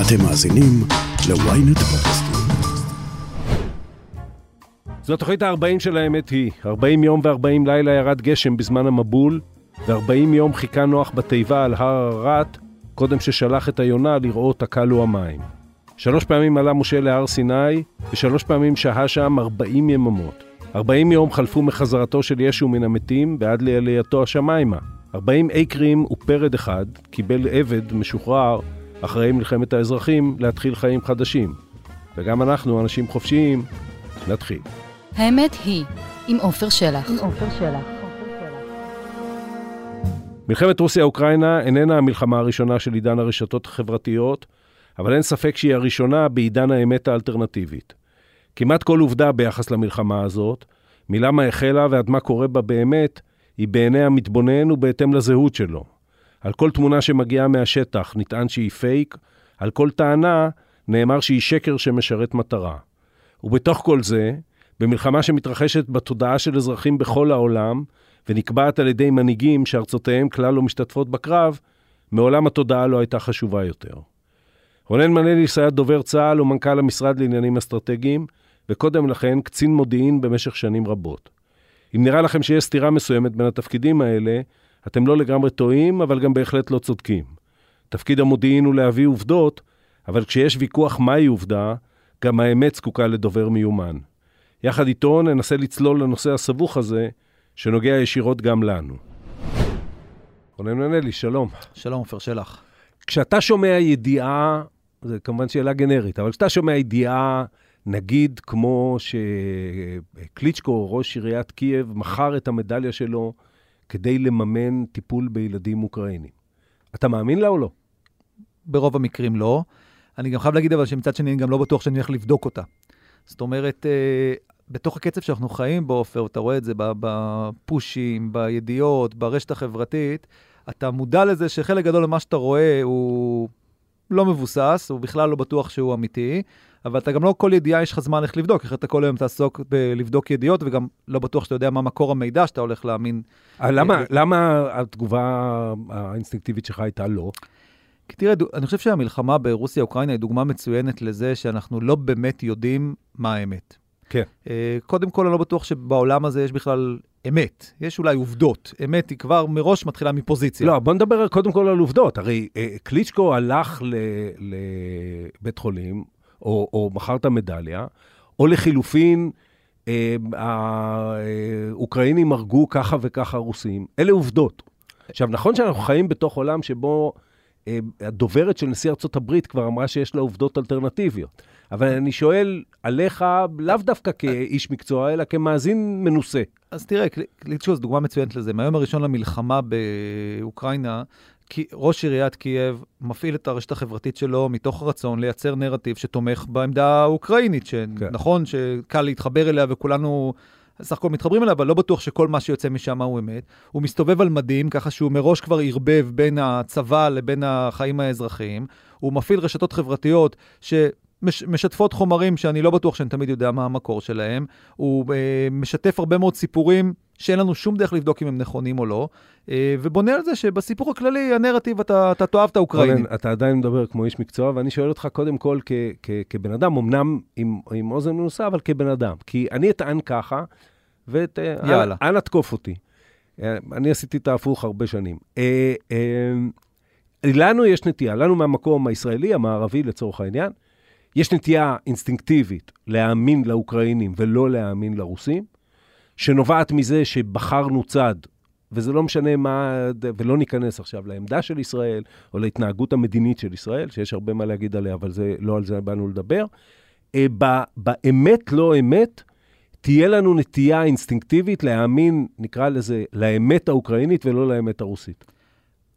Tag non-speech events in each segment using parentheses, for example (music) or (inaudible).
אתם מאזינים ל-ynet פודקאסטים. זו התוכנית ה-40 של האמת היא. 40 יום ו-40 לילה ירד גשם בזמן המבול, ו-40 יום חיכה נוח בתיבה על הר הרט, קודם ששלח את היונה לראות הקלו המים. שלוש פעמים עלה משה להר סיני, ושלוש פעמים שהה שם 40 יממות. 40 יום חלפו מחזרתו של ישו מן המתים ועד לעלייתו השמיימה. 40 אקרים ופרד אחד קיבל עבד משוחרר אחרי מלחמת האזרחים להתחיל חיים חדשים. וגם אנחנו, אנשים חופשיים, נתחיל. האמת היא, עם עופר שלח. עם עופר שלח. מלחמת רוסיה-אוקראינה איננה המלחמה הראשונה של עידן הרשתות החברתיות, אבל אין ספק שהיא הראשונה בעידן האמת האלטרנטיבית. כמעט כל עובדה ביחס למלחמה הזאת, מלמה החלה ועד מה קורה בה באמת, היא בעיני המתבונן ובהתאם לזהות שלו. על כל תמונה שמגיעה מהשטח נטען שהיא פייק, על כל טענה נאמר שהיא שקר שמשרת מטרה. ובתוך כל זה, במלחמה שמתרחשת בתודעה של אזרחים בכל העולם, ונקבעת על ידי מנהיגים שארצותיהם כלל לא משתתפות בקרב, מעולם התודעה לא הייתה חשובה יותר. רונן מנליס היה דובר צה"ל ומנכ"ל המשרד לעניינים אסטרטגיים, וקודם לכן קצין מודיעין במשך שנים רבות. אם נראה לכם שיש סתירה מסוימת בין התפקידים האלה, אתם לא לגמרי טועים, אבל גם בהחלט לא צודקים. תפקיד המודיעין הוא להביא עובדות, אבל כשיש ויכוח מהי עובדה, גם האמת זקוקה לדובר מיומן. יחד איתו ננסה לצלול לנושא הסבוך הזה, שנוגע ישירות גם לנו. רונן מנלי, שלום. שלום, עופר שלח. כשאתה שומע ידיעה, זו כמובן שאלה גנרית, אבל כשאתה שומע ידיעה, נגיד כמו שקליצ'קו, ראש עיריית קייב, מכר את המדליה שלו כדי לממן טיפול בילדים אוקראינים. אתה מאמין לה או לא? ברוב המקרים לא. אני גם חייב להגיד אבל שמצד שני אני גם לא בטוח שאני הולך לבדוק אותה. זאת אומרת, אה, בתוך הקצב שאנחנו חיים בו, עופר, אתה רואה את זה בפושים, בידיעות, ברשת החברתית, אתה מודע לזה שחלק גדול ממה שאתה רואה הוא לא מבוסס, הוא בכלל לא בטוח שהוא אמיתי, אבל אתה גם לא כל ידיעה יש לך זמן איך לבדוק, אחרת אתה כל היום תעסוק בלבדוק ידיעות, וגם לא בטוח שאתה יודע מה מקור המידע שאתה הולך להאמין. אה, למה, למה התגובה האינסטינקטיבית שלך הייתה לא? כי תראה, אני חושב שהמלחמה ברוסיה-אוקראינה היא דוגמה מצוינת לזה שאנחנו לא באמת יודעים מה האמת. כן. אה, קודם כל, אני לא בטוח שבעולם הזה יש בכלל אמת. יש אולי עובדות. אמת היא כבר מראש מתחילה מפוזיציה. לא, בוא נדבר קודם כל על עובדות. הרי אה, קליצ'קו הלך לבית חולים, או, או מכר את המדליה, או לחילופין, אה, האוקראינים הרגו ככה וככה רוסים. אלה עובדות. עכשיו, נכון שאנחנו חיים בתוך עולם שבו אה, הדוברת של נשיא הברית כבר אמרה שיש לה עובדות אלטרנטיביות. אבל אני שואל עליך, לאו דווקא כאיש מקצוע, אלא כמאזין מנוסה. אז תראה, קליצ'קו זו דוגמה מצוינת לזה. מהיום הראשון למלחמה באוקראינה, ראש עיריית קייב מפעיל את הרשת החברתית שלו מתוך רצון לייצר נרטיב שתומך בעמדה האוקראינית, שנכון כן. שקל להתחבר אליה וכולנו סך הכל מתחברים אליה, אבל לא בטוח שכל מה שיוצא משם הוא אמת. הוא מסתובב על מדים, ככה שהוא מראש כבר ערבב בין הצבא לבין החיים האזרחיים. הוא מפעיל רשתות חברתיות ש... משתפות חומרים שאני לא בטוח שאני תמיד יודע מה המקור שלהם. הוא אה, משתף הרבה מאוד סיפורים שאין לנו שום דרך לבדוק אם הם נכונים או לא, אה, ובונה על זה שבסיפור הכללי, הנרטיב, אתה, אתה תאהב את האוקראינים. אתה עדיין מדבר כמו איש מקצוע, ואני שואל אותך קודם כל כ, כ, כבן אדם, אמנם עם, עם אוזן מנוסה, אבל כבן אדם. כי אני אטען ככה, ואנא תקוף אותי. אה, אני עשיתי את ההפוך הרבה שנים. אה, לנו יש נטייה, לנו מהמקום הישראלי, המערבי לצורך העניין, יש נטייה אינסטינקטיבית להאמין לאוקראינים ולא להאמין לרוסים, שנובעת מזה שבחרנו צד, וזה לא משנה מה, ולא ניכנס עכשיו לעמדה של ישראל או להתנהגות המדינית של ישראל, שיש הרבה מה להגיד עליה, אבל זה, לא על זה באנו לדבר. אה, באמת, לא אמת, תהיה לנו נטייה אינסטינקטיבית להאמין, נקרא לזה, לאמת האוקראינית ולא לאמת הרוסית.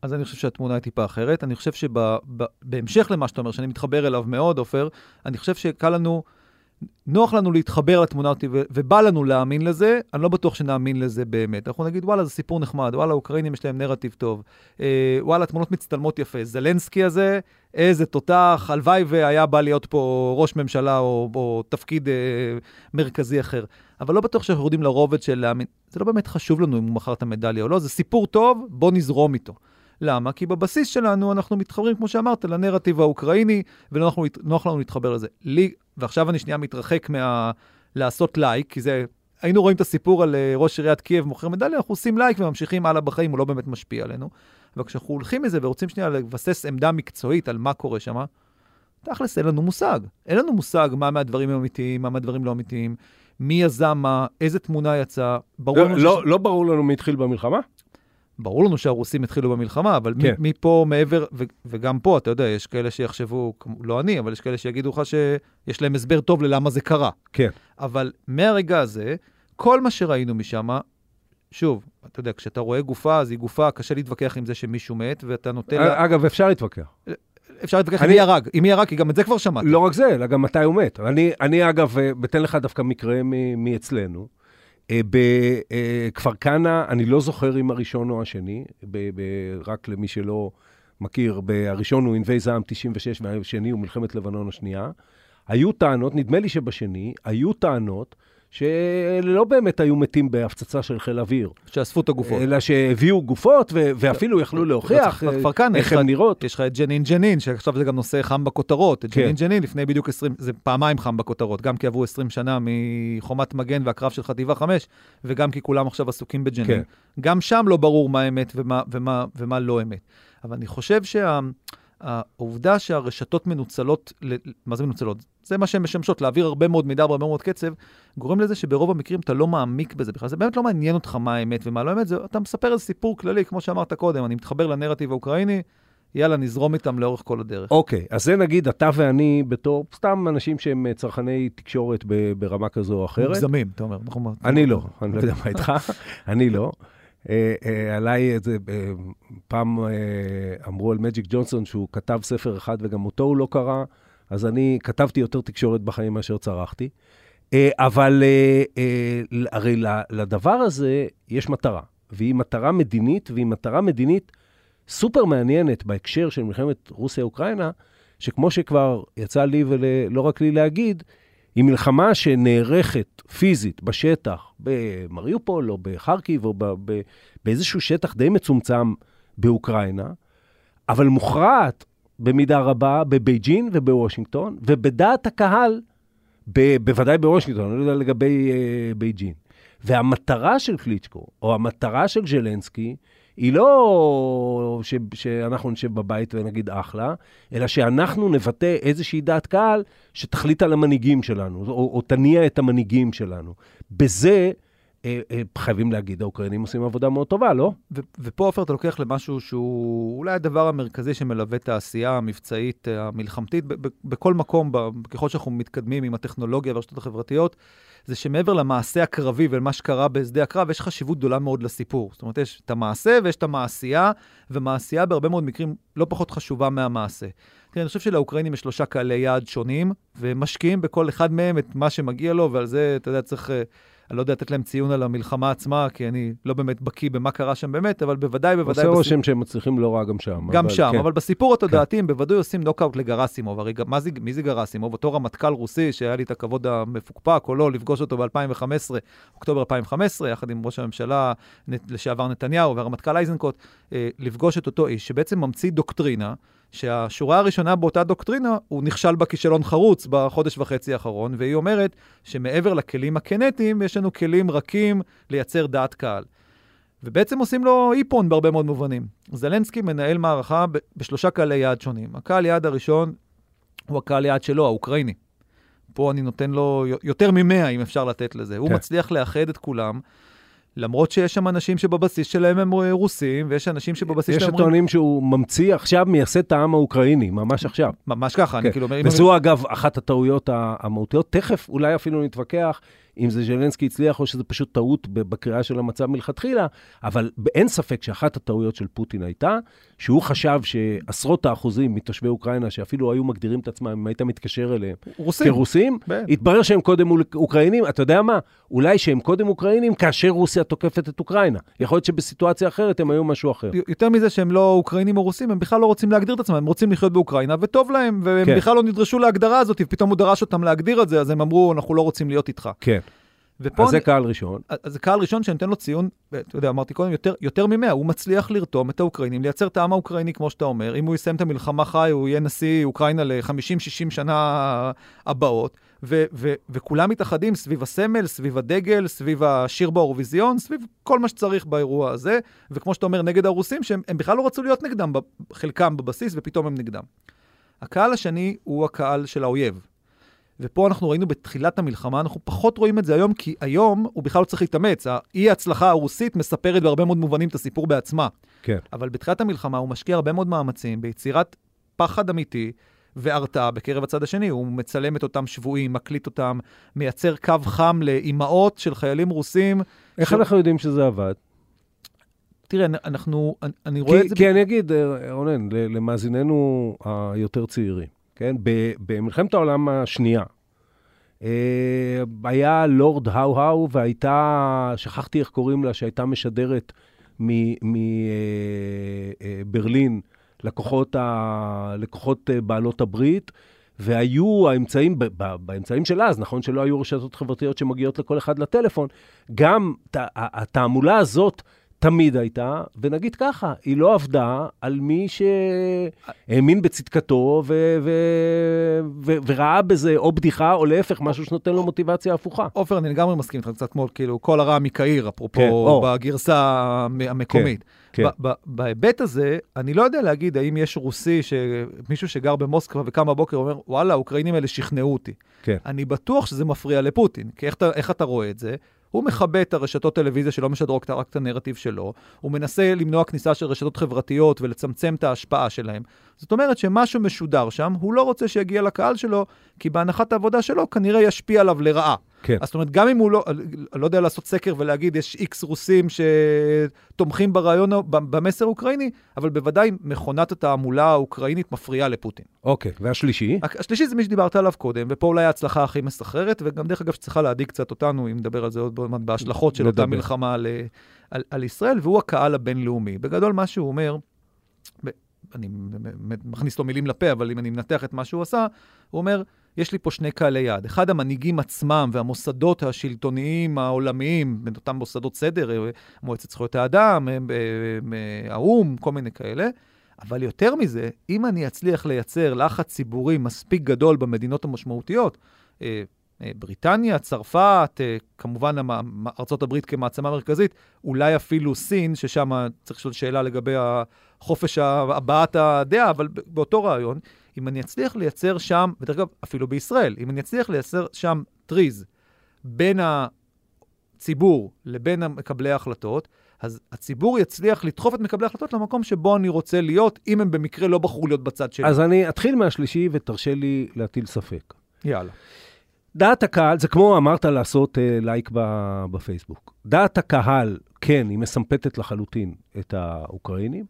אז אני חושב שהתמונה היא טיפה אחרת. אני חושב שבהמשך למה שאתה אומר, שאני מתחבר אליו מאוד, עופר, אני חושב שקל לנו, נוח לנו להתחבר לתמונה אותי, ובא לנו להאמין לזה, אני לא בטוח שנאמין לזה באמת. אנחנו נגיד, וואלה, זה סיפור נחמד, וואלה, אוקראינים יש להם נרטיב טוב. אה, וואלה, תמונות מצטלמות יפה. זלנסקי הזה, איזה תותח, הלוואי והיה בא להיות פה ראש ממשלה או, או תפקיד אה, מרכזי אחר. אבל לא בטוח שאנחנו יורדים לרובד של להאמין. זה לא באמת חשוב לנו אם הוא מכר את המדליה או לא, זה סיפור טוב, בוא נזרום איתו. למה? כי בבסיס שלנו אנחנו מתחברים, כמו שאמרת, לנרטיב האוקראיני, ונוח נוח לנו להתחבר לזה. לי, ועכשיו אני שנייה מתרחק מה... לעשות לייק, כי זה... היינו רואים את הסיפור על אה, ראש עיריית קייב מוכר מדליה, אנחנו עושים לייק וממשיכים הלאה בחיים, הוא לא באמת משפיע עלינו. אבל כשאנחנו הולכים מזה ורוצים שנייה לבסס עמדה מקצועית על מה קורה שם, תכלס, אין לנו מושג. אין לנו מושג מה מהדברים הם אמיתיים, מה מהדברים לא אמיתיים, מי יזם מה, איזה תמונה יצאה. ברור לא, לנו לא, לא ברור לנו מי התחיל במלחמה? ברור לנו שהרוסים התחילו במלחמה, אבל כן. מפה מעבר, ו- וגם פה, אתה יודע, יש כאלה שיחשבו, לא אני, אבל יש כאלה שיגידו לך שיש להם הסבר טוב ללמה זה קרה. כן. אבל מהרגע הזה, כל מה שראינו משם, שוב, אתה יודע, כשאתה רואה גופה, אז היא גופה, קשה להתווכח עם זה שמישהו מת, ואתה נותן לה... אגב, אפשר להתווכח. אפשר להתווכח עם אני- מי הרג, עם מי הרג, כי גם את זה כבר שמעתי. לא רק זה, אלא גם מתי הוא מת. אני, אני אגב, אה, אתן לך דווקא מקרה מאצלנו. אה, בכפר כנא, אני לא זוכר אם הראשון או השני, רק למי שלא מכיר, הראשון הוא ענבי זעם 96 והשני הוא מלחמת לבנון השנייה. היו טענות, נדמה לי שבשני, היו טענות שלא באמת היו מתים בהפצצה של חיל אוויר, שאספו את הגופות. אלא שהביאו גופות ו- ואפילו יכלו להוכיח איך הן נראות. יש לך את ג'נין ג'נין, שעכשיו זה גם נושא חם בכותרות. את כן. ג'נין ג'נין לפני בדיוק 20, זה פעמיים חם בכותרות, גם כי עברו 20 שנה מחומת מגן והקרב של חטיבה 5, וגם כי כולם עכשיו עסוקים בג'נין. כן. גם שם לא ברור מה אמת ומה, ומה, ומה לא אמת. אבל אני חושב שהעובדה שהרשתות מנוצלות, מה זה מנוצלות? זה מה שהן משמשות, להעביר הרבה מאוד מידע בהרבה מאוד קצב, גורם לזה שברוב המקרים אתה לא מעמיק בזה בכלל. זה באמת לא מעניין אותך מה האמת ומה לא אמת, זה, אתה מספר איזה סיפור כללי, כמו שאמרת קודם, אני מתחבר לנרטיב האוקראיני, יאללה, נזרום איתם לאורך כל הדרך. אוקיי, אז זה נגיד אתה ואני בתור סתם אנשים שהם אה, צרכני תקשורת ברמה כזו או אחרת. מוגזמים, אתה אומר. אנחנו- אני לא, אני לא יודע מה איתך, (laughs) אני לא. אה, אה, עליי איזה, אה, פעם אמרו על מג'יק ג'ונסון שהוא כתב ספר אחד וגם אותו הוא לא קרא, אז אני כתבתי יותר תקשורת בחיים מאשר צרכתי. אה, אבל הרי לדבר הזה יש מטרה, והיא מטרה מדינית, והיא מטרה מדינית סופר מעניינת בהקשר של מלחמת רוסיה-אוקראינה, שכמו שכבר יצא לי ולא רק לי להגיד, היא מלחמה שנערכת פיזית בשטח, במריופול או בחרקיב או ב- באיזשהו שטח די מצומצם באוקראינה, אבל מוכרעת במידה רבה בבייג'ין ובוושינגטון, ובדעת הקהל, ב- בוודאי בוושינגטון, אני לא יודע לגבי אה, בייג'ין. והמטרה של קליצ'קו, או המטרה של זלנסקי, היא לא ש, שאנחנו נשב בבית ונגיד אחלה, אלא שאנחנו נבטא איזושהי דעת קהל שתחליט על המנהיגים שלנו, או, או תניע את המנהיגים שלנו. בזה, אה, אה, חייבים להגיד, האוקראינים עושים עבודה מאוד טובה, לא? ו- ופה, עופר, אתה לוקח למשהו שהוא אולי הדבר המרכזי שמלווה את העשייה המבצעית, אה, המלחמתית, ב- ב- בכל מקום, ב- ככל שאנחנו מתקדמים עם הטכנולוגיה והרשתות החברתיות, זה שמעבר למעשה הקרבי ולמה שקרה בשדה הקרב, יש חשיבות גדולה מאוד לסיפור. זאת אומרת, יש את המעשה ויש את המעשייה, ומעשייה בהרבה מאוד מקרים לא פחות חשובה מהמעשה. תראה, אני חושב שלאוקראינים יש שלושה קהלי יעד שונים, ומשקיעים בכל אחד מהם את מה שמגיע לו, ועל זה, אתה יודע, צריך... אה, אני לא יודע לתת להם ציון על המלחמה עצמה, כי אני לא באמת בקיא במה קרה שם באמת, אבל בוודאי, בוודאי... עושה רושם שהם מצליחים לא רע גם שם. גם אבל שם, כן. אבל בסיפור התודעתי הם בוודאי עושים נוקאוט לגרסימוב. הרי מה זה, מי זה גרסימוב? אותו רמטכ"ל רוסי שהיה לי את הכבוד המפוקפק או לא לפגוש אותו ב-2015, אוקטובר 2015, יחד עם ראש הממשלה לשעבר נתניהו והרמטכ"ל איזנקוט, אה, לפגוש את אותו איש שבעצם ממציא דוקטרינה, שהשורה הראשונה באותה דוקטרינה, הוא נכשל בה כישלון חרוץ בחודש וחצי האחרון, והיא אומרת שמעבר לכלים הקנטיים, יש לנו כלים רכים לייצר דעת קהל. ובעצם עושים לו איפון בהרבה מאוד מובנים. זלנסקי מנהל מערכה ב- בשלושה קהלי יעד שונים. הקהל יעד הראשון הוא הקהל יעד שלו, האוקראיני. פה אני נותן לו יותר ממאה, אם אפשר לתת לזה. הוא כן. מצליח לאחד את כולם, למרות שיש שם אנשים שבבסיס שלהם הם אה, רוסים, ויש אנשים שבבסיס יש שלהם אומרים... שטוענים שהוא ממציא עכשיו, מייסד את העם האוקראיני, ממש עכשיו. ממש ככה, אני כן. כאילו אומר... וזו אגב אחת הטעויות המהותיות. תכף אולי אפילו נתווכח אם זה ז'לנסקי הצליח או שזה פשוט טעות בקריאה של המצב מלכתחילה, אבל אין ספק שאחת הטעויות של פוטין הייתה שהוא חשב שעשרות האחוזים מתושבי אוקראינה, שאפילו היו מגדירים את עצמם, אם היית מתקשר אליהם רוסים. כרוסים, כן. התברר שהם קודם אוקראינים. אתה יודע מה? אולי שהם קודם אוקראינים כאשר רוסיה תוקפת את אוקראינה. יכול להיות שבסיטואציה אחרת הם היו משהו אחר. יותר מזה שהם לא אוקראינים או רוסים, הם בכלל לא רוצים להגדיר את עצמם, הם רוצים לחיות באוקראינה, וטוב להם, והם כן. בכלל לא נדרשו להגדרה הזאת, ופתאום הוא דרש אותם להגדיר את זה, אז הם אמרו, אנחנו לא רוצים להיות איתך. כן. ופה אז זה קהל ראשון. אז זה קהל ראשון שאני נותן לו ציון, אתה יודע, אמרתי קודם, יותר, יותר מ-100, הוא מצליח לרתום את האוקראינים, לייצר את העם האוקראיני, כמו שאתה אומר. אם הוא יסיים את המלחמה חי, הוא יהיה נשיא אוקראינה ל-50-60 שנה הבאות, ו- ו- וכולם מתאחדים סביב הסמל, סביב הדגל, סביב השיר באירוויזיון, סביב כל מה שצריך באירוע הזה, וכמו שאתה אומר, נגד הרוסים, שהם הם בכלל לא רצו להיות נגדם, חלקם בבסיס, ופתאום הם נגדם. הקהל השני הוא הקהל של האויב. ופה אנחנו ראינו בתחילת המלחמה, אנחנו פחות רואים את זה היום, כי היום הוא בכלל לא צריך להתאמץ. האי ההצלחה הרוסית מספרת בהרבה מאוד מובנים את הסיפור בעצמה. כן. אבל בתחילת המלחמה הוא משקיע הרבה מאוד מאמצים ביצירת פחד אמיתי והרתעה בקרב הצד השני. הוא מצלם את אותם שבויים, מקליט אותם, מייצר קו חם לאימהות של חיילים רוסים. איך ש- אנחנו יודעים שזה עבד? תראה, אנחנו, אני, אני רואה כי, את זה... כי אני אגיד, אה, רונן, למאזיננו היותר צעירים, כן? במלחמת העולם השנייה, אה, היה לורד האו-האו והייתה, שכחתי איך קוראים לה, שהייתה משדרת מברלין לקוחות, ה- לקוחות אה, בעלות הברית, והיו האמצעים, באמצעים של אז, נכון שלא היו רשתות חברתיות שמגיעות לכל אחד לטלפון, גם ה- התעמולה הזאת תמיד הייתה, ונגיד ככה, היא לא עבדה על מי שהאמין בצדקתו ו- ו- ו- וראה בזה או בדיחה, או להפך, משהו שנותן לו מוטיבציה הפוכה. עופר, אני לגמרי מסכים איתך, קצת כמו, כאילו, כל הרע מקהיר, אפרופו, כן, או. בגרסה המ- המקומית. כן. ב- בהיבט הזה, אני לא יודע להגיד האם יש רוסי, ש- מישהו שגר במוסקבה וקם בבוקר ואומר, וואלה, האוקראינים האלה שכנעו אותי. כן. אני בטוח שזה מפריע לפוטין, כי איך אתה, איך אתה רואה את זה? הוא מכבה את הרשתות טלוויזיה שלא משדרות רק את הנרטיב שלו, הוא מנסה למנוע כניסה של רשתות חברתיות ולצמצם את ההשפעה שלהם. זאת אומרת שמשהו משודר שם, הוא לא רוצה שיגיע לקהל שלו, כי בהנחת העבודה שלו כנראה ישפיע עליו לרעה. כן. אז זאת אומרת, גם אם הוא לא, לא יודע לעשות סקר ולהגיד, יש איקס רוסים שתומכים ברעיון, במסר האוקראיני, אבל בוודאי מכונת התעמולה האוקראינית מפריעה לפוטין. אוקיי, והשלישי? השלישי זה מי שדיברת עליו קודם, ופה אולי ההצלחה הכי מסחררת, וגם דרך אגב שצריכה להדאיג קצת אותנו, אם נדבר על זה עוד מעט, בהשלכות של אותה. מלחמה על, על, על ישראל, והוא הקהל הבינלאומי. בגדול מה שהוא אומר, אני מכניס לו מילים לפה, אבל אם אני מנתח את מה שהוא עשה, הוא אומר, יש לי פה שני קהלי יעד. אחד, המנהיגים עצמם והמוסדות השלטוניים העולמיים, בין אותם מוסדות סדר, אה, מועצת זכויות האדם, אה, אה, האו"ם, כל מיני כאלה. אבל יותר מזה, אם אני אצליח לייצר לחץ ציבורי מספיק גדול במדינות המשמעותיות, בריטניה, צרפת, כמובן ארה"ב כמעצמה מרכזית, אולי אפילו סין, ששם צריך לשאול שאלה לגבי חופש הבעת הדעה, אבל באותו רעיון, אם אני אצליח לייצר שם, ודרך אגב, אפילו בישראל, אם אני אצליח לייצר שם טריז בין הציבור לבין מקבלי ההחלטות, אז הציבור יצליח לדחוף את מקבלי ההחלטות למקום שבו אני רוצה להיות, אם הם במקרה לא בחרו להיות בצד שלי. אז אני אתחיל מהשלישי ותרשה לי להטיל ספק. יאללה. דעת הקהל, זה כמו אמרת לעשות אה, לייק ב- בפייסבוק. דעת הקהל, כן, היא מסמפתת לחלוטין את האוקראינים.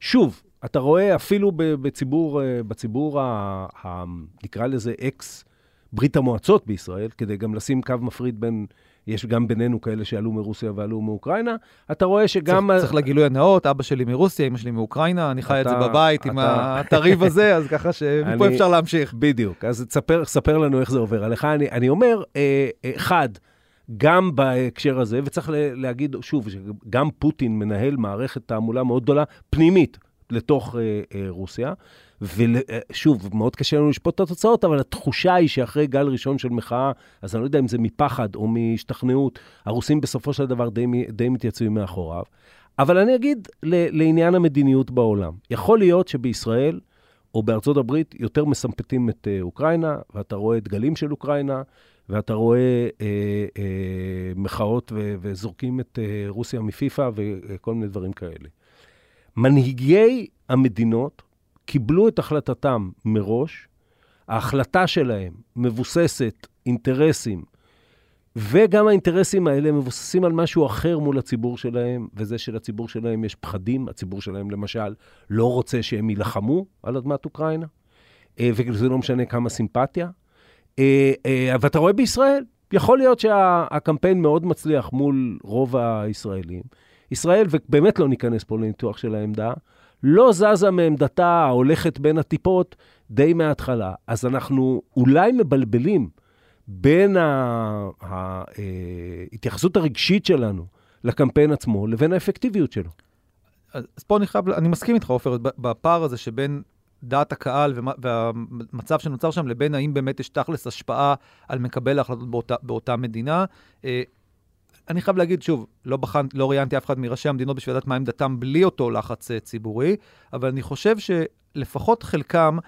שוב, אתה רואה אפילו בציבור, אה, בציבור, ה, ה, נקרא לזה אקס ברית המועצות בישראל, כדי גם לשים קו מפריד בין, יש גם בינינו כאלה שעלו מרוסיה ועלו מאוקראינה, אתה רואה שגם... צריך, צריך לגילוי הנאות, אבא שלי מרוסיה, אמא שלי מאוקראינה, אני חי את זה בבית עם אתה- ה- את הריב הזה, אז ככה שמפה אני- אפשר להמשיך. בדיוק, אז תספר, ספר לנו איך זה עובר עליך. אני, אני אומר, אה, אחד, גם בהקשר הזה, וצריך להגיד שוב, שגם פוטין מנהל מערכת תעמולה מאוד גדולה, פנימית, לתוך אה, אה, רוסיה. ושוב, מאוד קשה לנו לשפוט את התוצאות, אבל התחושה היא שאחרי גל ראשון של מחאה, אז אני לא יודע אם זה מפחד או מהשתכנעות, הרוסים בסופו של דבר די, די מתייצבים מאחוריו. אבל אני אגיד ל- לעניין המדיניות בעולם. יכול להיות שבישראל או בארצות הברית יותר מסמפתים את אה, אוקראינה, ואתה רואה דגלים של אוקראינה, ואתה רואה אה, אה, מחאות ו- וזורקים את אה, רוסיה מפיפ"א וכל מיני דברים כאלה. מנהיגי המדינות קיבלו את החלטתם מראש, ההחלטה שלהם מבוססת אינטרסים, וגם האינטרסים האלה מבוססים על משהו אחר מול הציבור שלהם, וזה שלציבור שלהם יש פחדים. הציבור שלהם, למשל, לא רוצה שהם יילחמו על אדמת אוקראינה, אה, וזה לא משנה כמה סימפתיה. אה, אה, ואתה רואה בישראל, יכול להיות שהקמפיין מאוד מצליח מול רוב הישראלים. ישראל, ובאמת לא ניכנס פה לניתוח של העמדה, לא זזה מעמדתה ההולכת בין הטיפות די מההתחלה. אז אנחנו אולי מבלבלים בין ההתייחסות הרגשית שלנו לקמפיין עצמו לבין האפקטיביות שלו. אז פה אני חייב, אני מסכים איתך, עופר, בפער הזה שבין דעת הקהל והמצב שנוצר שם, לבין האם באמת יש תכלס השפעה על מקבל ההחלטות באותה, באותה מדינה. אני חייב להגיד, שוב, לא, בחן, לא ראיינתי אף אחד מראשי המדינות בשביל לדעת מה עמדתם בלי אותו לחץ אה, ציבורי, אבל אני חושב שלפחות חלקם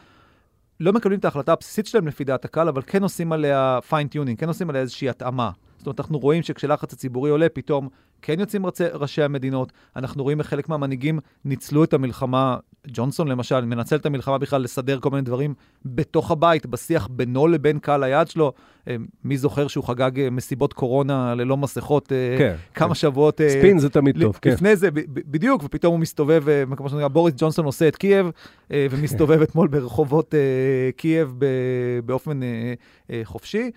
לא מקבלים את ההחלטה הבסיסית שלהם לפי דעת הקהל, אבל כן עושים עליה fine-tuning, כן עושים עליה איזושהי התאמה. זאת אומרת, אנחנו רואים שכשלחץ הציבורי עולה, פתאום כן יוצאים רצי, ראשי המדינות. אנחנו רואים איך חלק מהמנהיגים ניצלו את המלחמה, ג'ונסון למשל, מנצל את המלחמה בכלל לסדר כל מיני דברים בתוך הבית, בשיח בינו לבין קהל היעד שלו. אה, מי זוכר שהוא חגג אה, מסיבות קורונה ללא מסכות אה, כן, כמה כן. שבועות... ספין זה תמיד טוב, כן. לפני זה, בדיוק, ופתאום הוא מסתובב, כמו שנקרא, בוריס ג'ונסון עושה את קייב, ומסתובב (laughs) אתמול ברחובות קייב באופן חופשי.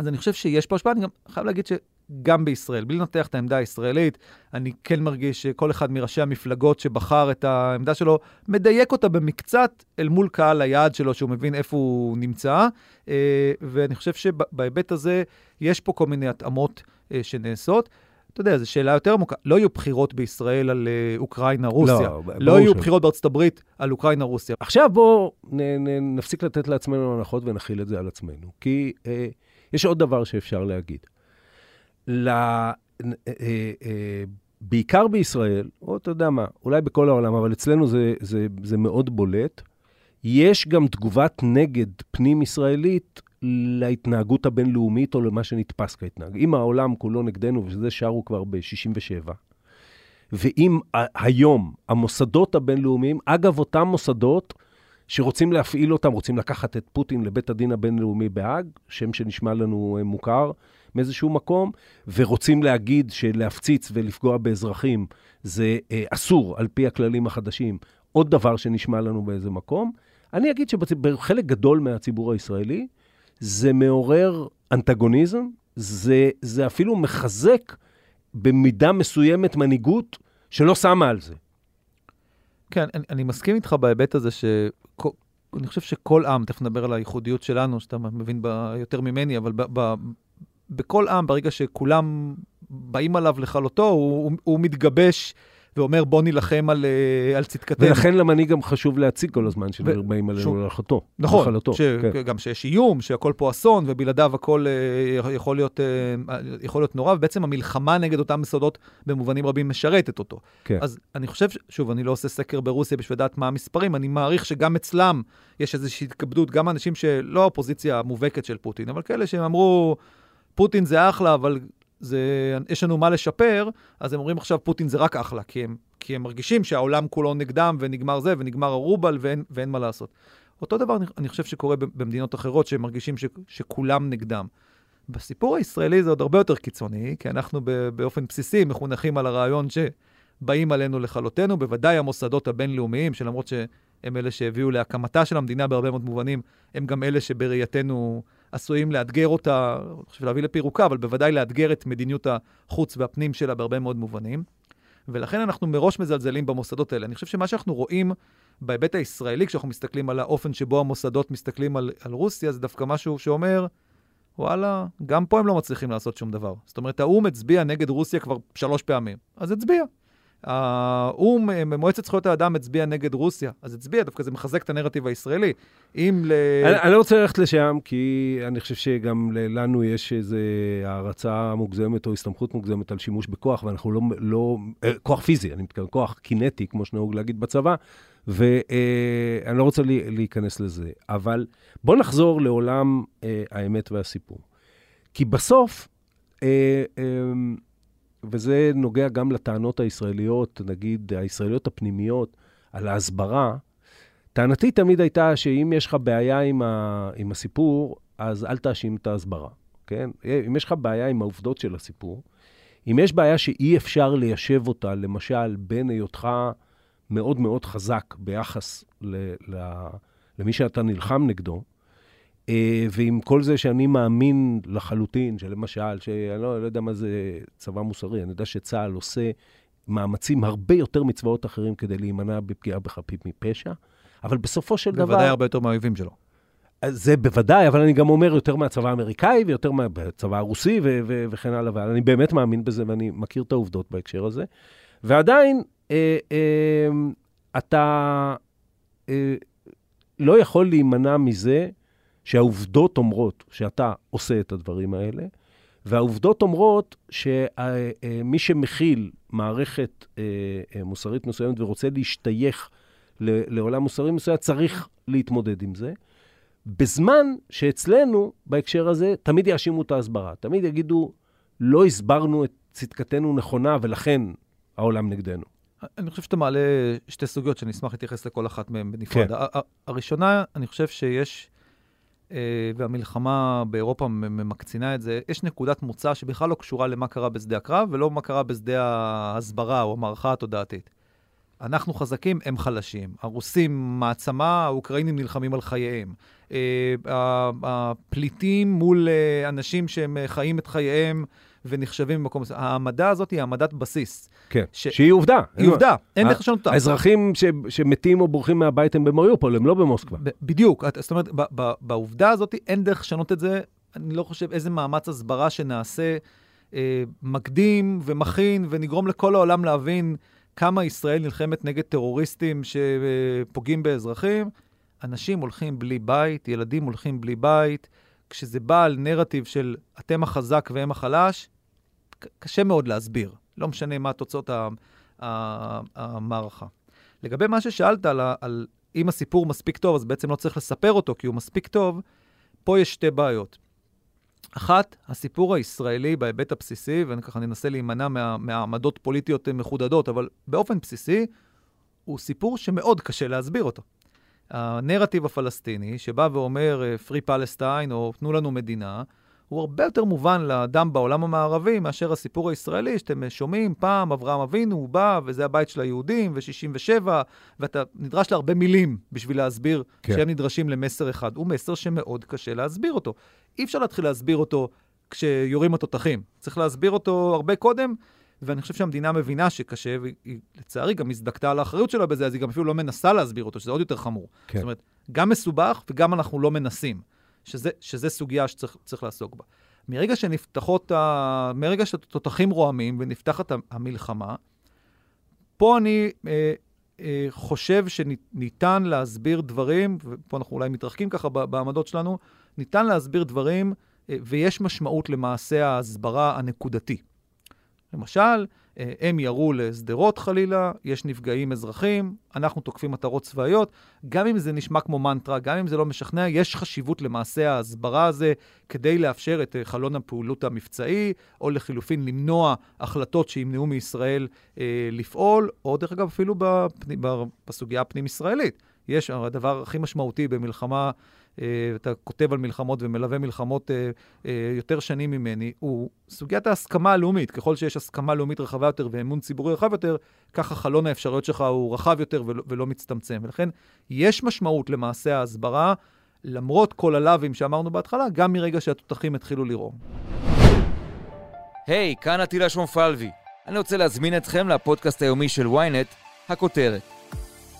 אז אני חושב שיש פה השפעה, אני גם חייב להגיד שגם בישראל, בלי לנתח את העמדה הישראלית, אני כן מרגיש שכל אחד מראשי המפלגות שבחר את העמדה שלו, מדייק אותה במקצת אל מול קהל היעד שלו, שהוא מבין איפה הוא נמצא. אה, ואני חושב שבהיבט הזה, יש פה כל מיני התאמות אה, שנעשות. אתה יודע, זו שאלה יותר עמוקה. לא יהיו בחירות בישראל על אה, אוקראינה-רוסיה. לא, לא יהיו שלא. בחירות בארצות הברית על אוקראינה-רוסיה. עכשיו בואו נפסיק לתת לעצמנו הנחות ונכיל את זה על עצמנו. כי אה, יש עוד דבר שאפשר להגיד. ל... אה, אה, אה, בעיקר בישראל, או אתה יודע מה, אולי בכל העולם, אבל אצלנו זה, זה, זה מאוד בולט, יש גם תגובת נגד פנים-ישראלית להתנהגות הבינלאומית או למה שנתפס כהתנהג. אם העולם כולו נגדנו, ושזה שרו כבר ב-67', ואם היום המוסדות הבינלאומיים, אגב, אותם מוסדות שרוצים להפעיל אותם, רוצים לקחת את פוטין לבית הדין הבינלאומי בהאג, שם שנשמע לנו אה, מוכר מאיזשהו מקום, ורוצים להגיד שלהפציץ ולפגוע באזרחים זה אה, אסור על פי הכללים החדשים, עוד דבר שנשמע לנו באיזה מקום. אני אגיד שבחלק גדול מהציבור הישראלי זה מעורר אנטגוניזם, זה, זה אפילו מחזק במידה מסוימת מנהיגות שלא שמה על זה. כן, אני, אני מסכים איתך בהיבט הזה ש... אני חושב שכל עם, תכף נדבר על הייחודיות שלנו, שאתה מבין בה יותר ממני, אבל ב, ב, בכל עם, ברגע שכולם באים עליו לכלותו, הוא, הוא, הוא מתגבש ואומר, בוא נילחם על, אה, על צדקתנו. ולכן למנהיג גם חשוב להציג כל הזמן שבאים שוב, עלינו לכלותו. נכון, לכלותו, ש... כן. גם שיש איום, שהכל פה אסון, ובלעדיו הכל אה, יכול, להיות, אה, יכול להיות נורא, ובעצם המלחמה נגד אותם יסודות במובנים רבים משרתת אותו. כן. אז אני חושב, שוב, אני לא עושה סקר ברוסיה בשביל לדעת מה המספרים, אני מעריך שגם אצלם יש איזושהי התכבדות, גם אנשים שלא האופוזיציה המובהקת של פוטין, אבל כאלה שהם אמרו, פוטין זה אחלה, אבל זה, יש לנו מה לשפר, אז הם אומרים עכשיו פוטין זה רק אחלה, כי הם, כי הם מרגישים שהעולם כולו נגדם, ונגמר זה, ונגמר הרובל, ואין, ואין מה לעשות. אותו דבר אני, אני חושב שקורה במדינות אחרות, שהם מרגישים ש, שכולם נגדם. בסיפור הישראלי זה עוד הרבה יותר קיצוני, כי אנחנו באופן בסיסי מחונכים על הרעיון שבאים עלינו לכלותנו, בוודאי המוסדות הבינלאומיים, שלמרות שהם אלה שהביאו להקמתה של המדינה בהרבה מאוד מובנים, הם גם אלה שבראייתנו עשויים לאתגר אותה, אני חושב להביא לפירוקה, אבל בוודאי לאתגר את מדיניות החוץ והפנים שלה בהרבה מאוד מובנים. ולכן אנחנו מראש מזלזלים במוסדות האלה. אני חושב שמה שאנחנו רואים בהיבט הישראלי, כשאנחנו מסתכלים על האופן שבו המוסדות מסתכלים על, על רוסיה, זה דווקא משהו שאומר, וואלה, גם פה הם לא מצליחים לעשות שום דבר. זאת אומרת, האו"ם הצביע נגד רוסיה כבר שלוש פעמים, אז הצביע. האו"ם, אה, מועצת זכויות האדם הצביע נגד רוסיה, אז הצביע, דווקא זה מחזק את הנרטיב הישראלי. אם ל... אני, אני לא רוצה ללכת לשם, כי אני חושב שגם לנו יש איזו הערצה מוגזמת או הסתמכות מוגזמת על שימוש בכוח, ואנחנו לא, לא אה, כוח פיזי, אני מתכוון, כוח קינטי, כמו שנהוג להגיד בצבא, ואני לא רוצה להיכנס לזה. אבל בואו נחזור לעולם אה, האמת והסיפור. כי בסוף, אה, אה, וזה נוגע גם לטענות הישראליות, נגיד, הישראליות הפנימיות, על ההסברה, טענתי תמיד הייתה שאם יש לך בעיה עם, ה, עם הסיפור, אז אל תאשים את ההסברה, כן? אם יש לך בעיה עם העובדות של הסיפור, אם יש בעיה שאי אפשר ליישב אותה, למשל, בין היותך מאוד מאוד חזק ביחס ל, ל, למי שאתה נלחם נגדו, אה, ועם כל זה שאני מאמין לחלוטין, שלמשל, שאני לא, לא יודע מה זה צבא מוסרי, אני יודע שצה"ל עושה מאמצים הרבה יותר מצבאות אחרים כדי להימנע בפגיעה בחפים מפשע, אבל בסופו של דבר... בוודאי הרבה יותר מהאויבים שלו. זה בוודאי, אבל אני גם אומר יותר מהצבא האמריקאי ויותר מהצבא הרוסי ו- ו- וכן הלאה, ואני באמת מאמין בזה ואני מכיר את העובדות בהקשר הזה. ועדיין, אה, אה, אתה אה, לא יכול להימנע מזה שהעובדות אומרות שאתה עושה את הדברים האלה, והעובדות אומרות שמי שמכיל מערכת אה, אה, מוסרית מסוימת ורוצה להשתייך לעולם מוסרי מסוים, צריך להתמודד עם זה. בזמן שאצלנו, בהקשר הזה, תמיד יאשימו את ההסברה. תמיד יגידו, לא הסברנו את צדקתנו נכונה, ולכן העולם נגדנו. אני חושב שאתה מעלה שתי סוגיות שאני אשמח להתייחס לכל אחת מהן בנפרד. כן. הראשונה, אני חושב שיש, אה, והמלחמה באירופה ממקצינה את זה, יש נקודת מוצא שבכלל לא קשורה למה קרה בשדה הקרב, ולא מה קרה בשדה ההסברה או המערכה התודעתית. אנחנו חזקים, הם חלשים. הרוסים מעצמה, האוקראינים נלחמים על חייהם. אה, הפליטים מול אה, אנשים שהם חיים את חייהם ונחשבים במקום. העמדה הזאת היא העמדת בסיס. כן, ש... שהיא עובדה. היא עובדה, אין דרך לשנות אותה. האזרחים ש... שמתים או בורחים מהבית הם במריופול, הם לא במוסקבה. ב- בדיוק, זאת אומרת, ב- ב- בעובדה הזאת אין דרך לשנות את זה. אני לא חושב איזה מאמץ הסברה שנעשה אה, מקדים ומכין ונגרום לכל העולם להבין כמה ישראל נלחמת נגד טרוריסטים שפוגעים באזרחים. אנשים הולכים בלי בית, ילדים הולכים בלי בית. כשזה בא על נרטיב של אתם החזק והם החלש, קשה מאוד להסביר. לא משנה מה תוצאות המערכה. לגבי מה ששאלת על, על אם הסיפור מספיק טוב, אז בעצם לא צריך לספר אותו כי הוא מספיק טוב, פה יש שתי בעיות. אחת, הסיפור הישראלי בהיבט הבסיסי, ואני ככה ננסה להימנע מה, מהעמדות פוליטיות מחודדות, אבל באופן בסיסי, הוא סיפור שמאוד קשה להסביר אותו. הנרטיב הפלסטיני, שבא ואומר Free Palestine או תנו לנו מדינה, הוא הרבה יותר מובן לאדם בעולם המערבי מאשר הסיפור הישראלי, שאתם שומעים, פעם אברהם אבינו, הוא בא, וזה הבית של היהודים, ו-67, ואתה נדרש להרבה מילים בשביל להסביר כן. שהם נדרשים למסר אחד. הוא מסר שמאוד קשה להסביר אותו. אי אפשר להתחיל להסביר אותו כשיורים התותחים. צריך להסביר אותו הרבה קודם, ואני חושב שהמדינה מבינה שקשה, והיא לצערי גם הזדקתה על האחריות שלה בזה, אז היא גם אפילו לא מנסה להסביר אותו, שזה עוד יותר חמור. כן. זאת אומרת, גם מסובך וגם אנחנו לא מנסים, שזה, שזה סוגיה שצריך לעסוק בה. מרגע שנפתחות, ה... מרגע שהתותחים רועמים ונפתחת המלחמה, פה אני אה, אה, חושב שניתן להסביר דברים, ופה אנחנו אולי מתרחקים ככה בעמדות שלנו, ניתן להסביר דברים, אה, ויש משמעות למעשה ההסברה הנקודתי. למשל, הם ירו לשדרות חלילה, יש נפגעים אזרחים, אנחנו תוקפים מטרות צבאיות. גם אם זה נשמע כמו מנטרה, גם אם זה לא משכנע, יש חשיבות למעשה ההסברה הזה כדי לאפשר את אה, חלון הפעולות המבצעי, או לחילופין למנוע החלטות שימנעו מישראל אה, לפעול, או דרך אגב אפילו בפני, בסוגיה הפנים-ישראלית. יש, הדבר הכי משמעותי במלחמה אה, אתה כותב על מלחמות ומלווה מלחמות אה, אה, יותר שנים ממני, הוא סוגיית ההסכמה הלאומית. ככל שיש הסכמה לאומית רחבה יותר ואמון ציבורי רחב יותר, ככה חלון האפשרויות שלך הוא רחב יותר ולא מצטמצם. ולכן יש משמעות למעשה ההסברה, למרות כל הלאווים שאמרנו בהתחלה, גם מרגע שהתותחים התחילו לרעום. היי, hey, כאן עטילה שומפלבי. אני רוצה להזמין אתכם לפודקאסט היומי של ynet, הכותרת.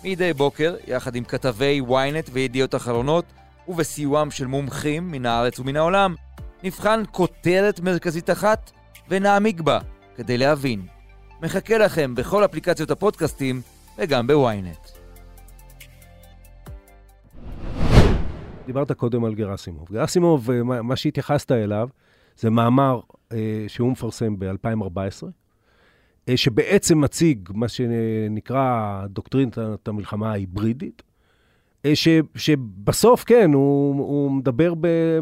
מדי בוקר, יחד עם כתבי ynet וידיעות אחרונות, ובסיועם של מומחים מן הארץ ומן העולם, נבחן כותרת מרכזית אחת ונעמיק בה כדי להבין. מחכה לכם בכל אפליקציות הפודקאסטים וגם בוויינט. דיברת קודם על גרסימוב. גרסימוב, אה, מה שהתייחסת אליו, זה מאמר אה, שהוא מפרסם ב-2014, אה, שבעצם מציג מה שנקרא דוקטרינת המלחמה ההיברידית, ש, שבסוף, כן, הוא, הוא מדבר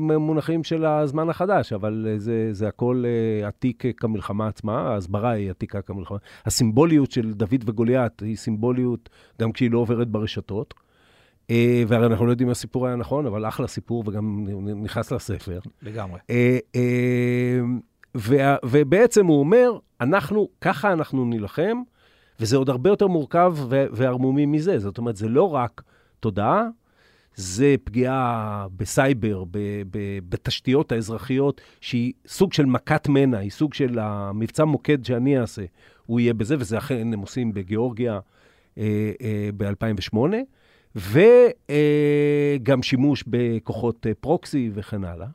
במונחים של הזמן החדש, אבל זה, זה הכל אה, עתיק כמלחמה עצמה, ההסברה היא עתיקה כמלחמה. הסימבוליות של דוד וגוליית היא סימבוליות גם כשהיא לא עוברת ברשתות. אה, והרי אנחנו לא יודעים אם הסיפור היה נכון, אבל אחלה סיפור וגם נכנס לספר. לגמרי. ובעצם הוא אומר, אנחנו, ככה אנחנו נילחם, וזה עוד הרבה יותר מורכב וערמומי מזה. זאת אומרת, זה לא רק... תודעה, זה פגיעה בסייבר, ב, ב, בתשתיות האזרחיות, שהיא סוג של מכת מנע, היא סוג של המבצע מוקד שאני אעשה, הוא יהיה בזה, וזה אכן הם עושים בגיאורגיה אה, אה, ב-2008. וגם שימוש בכוחות אה, פרוקסי וכן הלאה.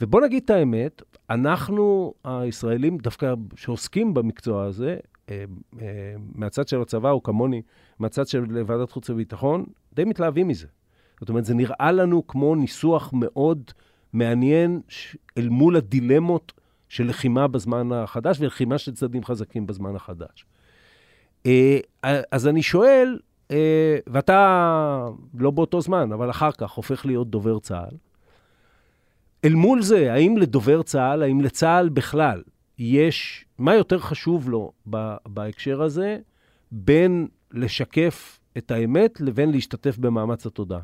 ובוא נגיד את האמת, אנחנו הישראלים, דווקא שעוסקים במקצוע הזה, אה, אה, מהצד של הצבא, או כמוני, מהצד של ועדת חוץ וביטחון, די מתלהבים מזה. זאת אומרת, זה נראה לנו כמו ניסוח מאוד מעניין אל מול הדילמות של לחימה בזמן החדש ולחימה של צדדים חזקים בזמן החדש. אז אני שואל, ואתה לא באותו זמן, אבל אחר כך הופך להיות דובר צה"ל, אל מול זה, האם לדובר צה"ל, האם לצה"ל בכלל, יש, מה יותר חשוב לו בהקשר הזה, בין לשקף את האמת לבין להשתתף במאמץ התודעה?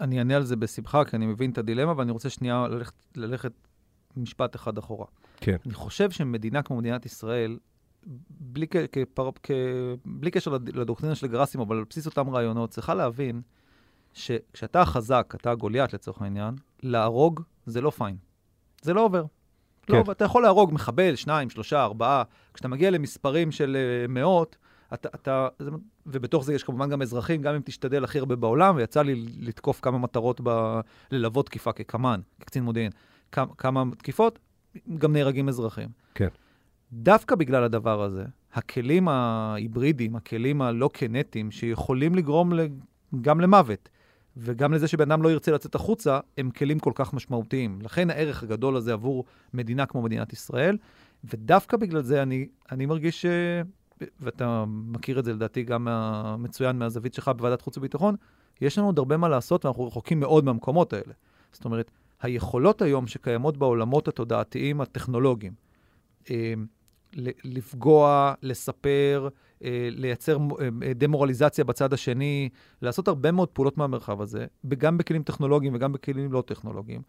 אני אענה על זה בשמחה, כי אני מבין את הדילמה, ואני רוצה שנייה ללכת, ללכת משפט אחד אחורה. כן. אני חושב שמדינה כמו מדינת ישראל, בלי, כפר, כ, בלי קשר לדוקטרינה של גרסים, אבל על בסיס אותם רעיונות, צריכה להבין שכשאתה חזק, אתה גוליית לצורך העניין, להרוג זה לא פיין. זה לא עובר. כן. לא, אתה יכול להרוג מחבל, שניים, שלושה, ארבעה. כשאתה מגיע למספרים של uh, מאות, אתה, אתה, ובתוך זה יש כמובן גם אזרחים, גם אם תשתדל הכי הרבה בעולם, ויצא לי לתקוף כמה מטרות, ב, ללוות תקיפה כקמ"ן, כקצין מודיעין. כמה, כמה תקיפות, גם נהרגים אזרחים. כן. דווקא בגלל הדבר הזה, הכלים ההיברידיים, הכלים הלא קנטיים, שיכולים לגרום גם למוות, וגם לזה שבן אדם לא ירצה לצאת החוצה, הם כלים כל כך משמעותיים. לכן הערך הגדול הזה עבור מדינה כמו מדינת ישראל, ודווקא בגלל זה אני, אני מרגיש, ש... ואתה מכיר את זה לדעתי גם מצוין מהזווית שלך בוועדת חוץ וביטחון, יש לנו עוד הרבה מה לעשות ואנחנו רחוקים מאוד מהמקומות האלה. זאת אומרת, היכולות היום שקיימות בעולמות התודעתיים הטכנולוגיים, אה, לפגוע, לספר, אה, לייצר אה, דמורליזציה בצד השני, לעשות הרבה מאוד פעולות מהמרחב הזה, גם בכלים טכנולוגיים וגם בכלים לא טכנולוגיים.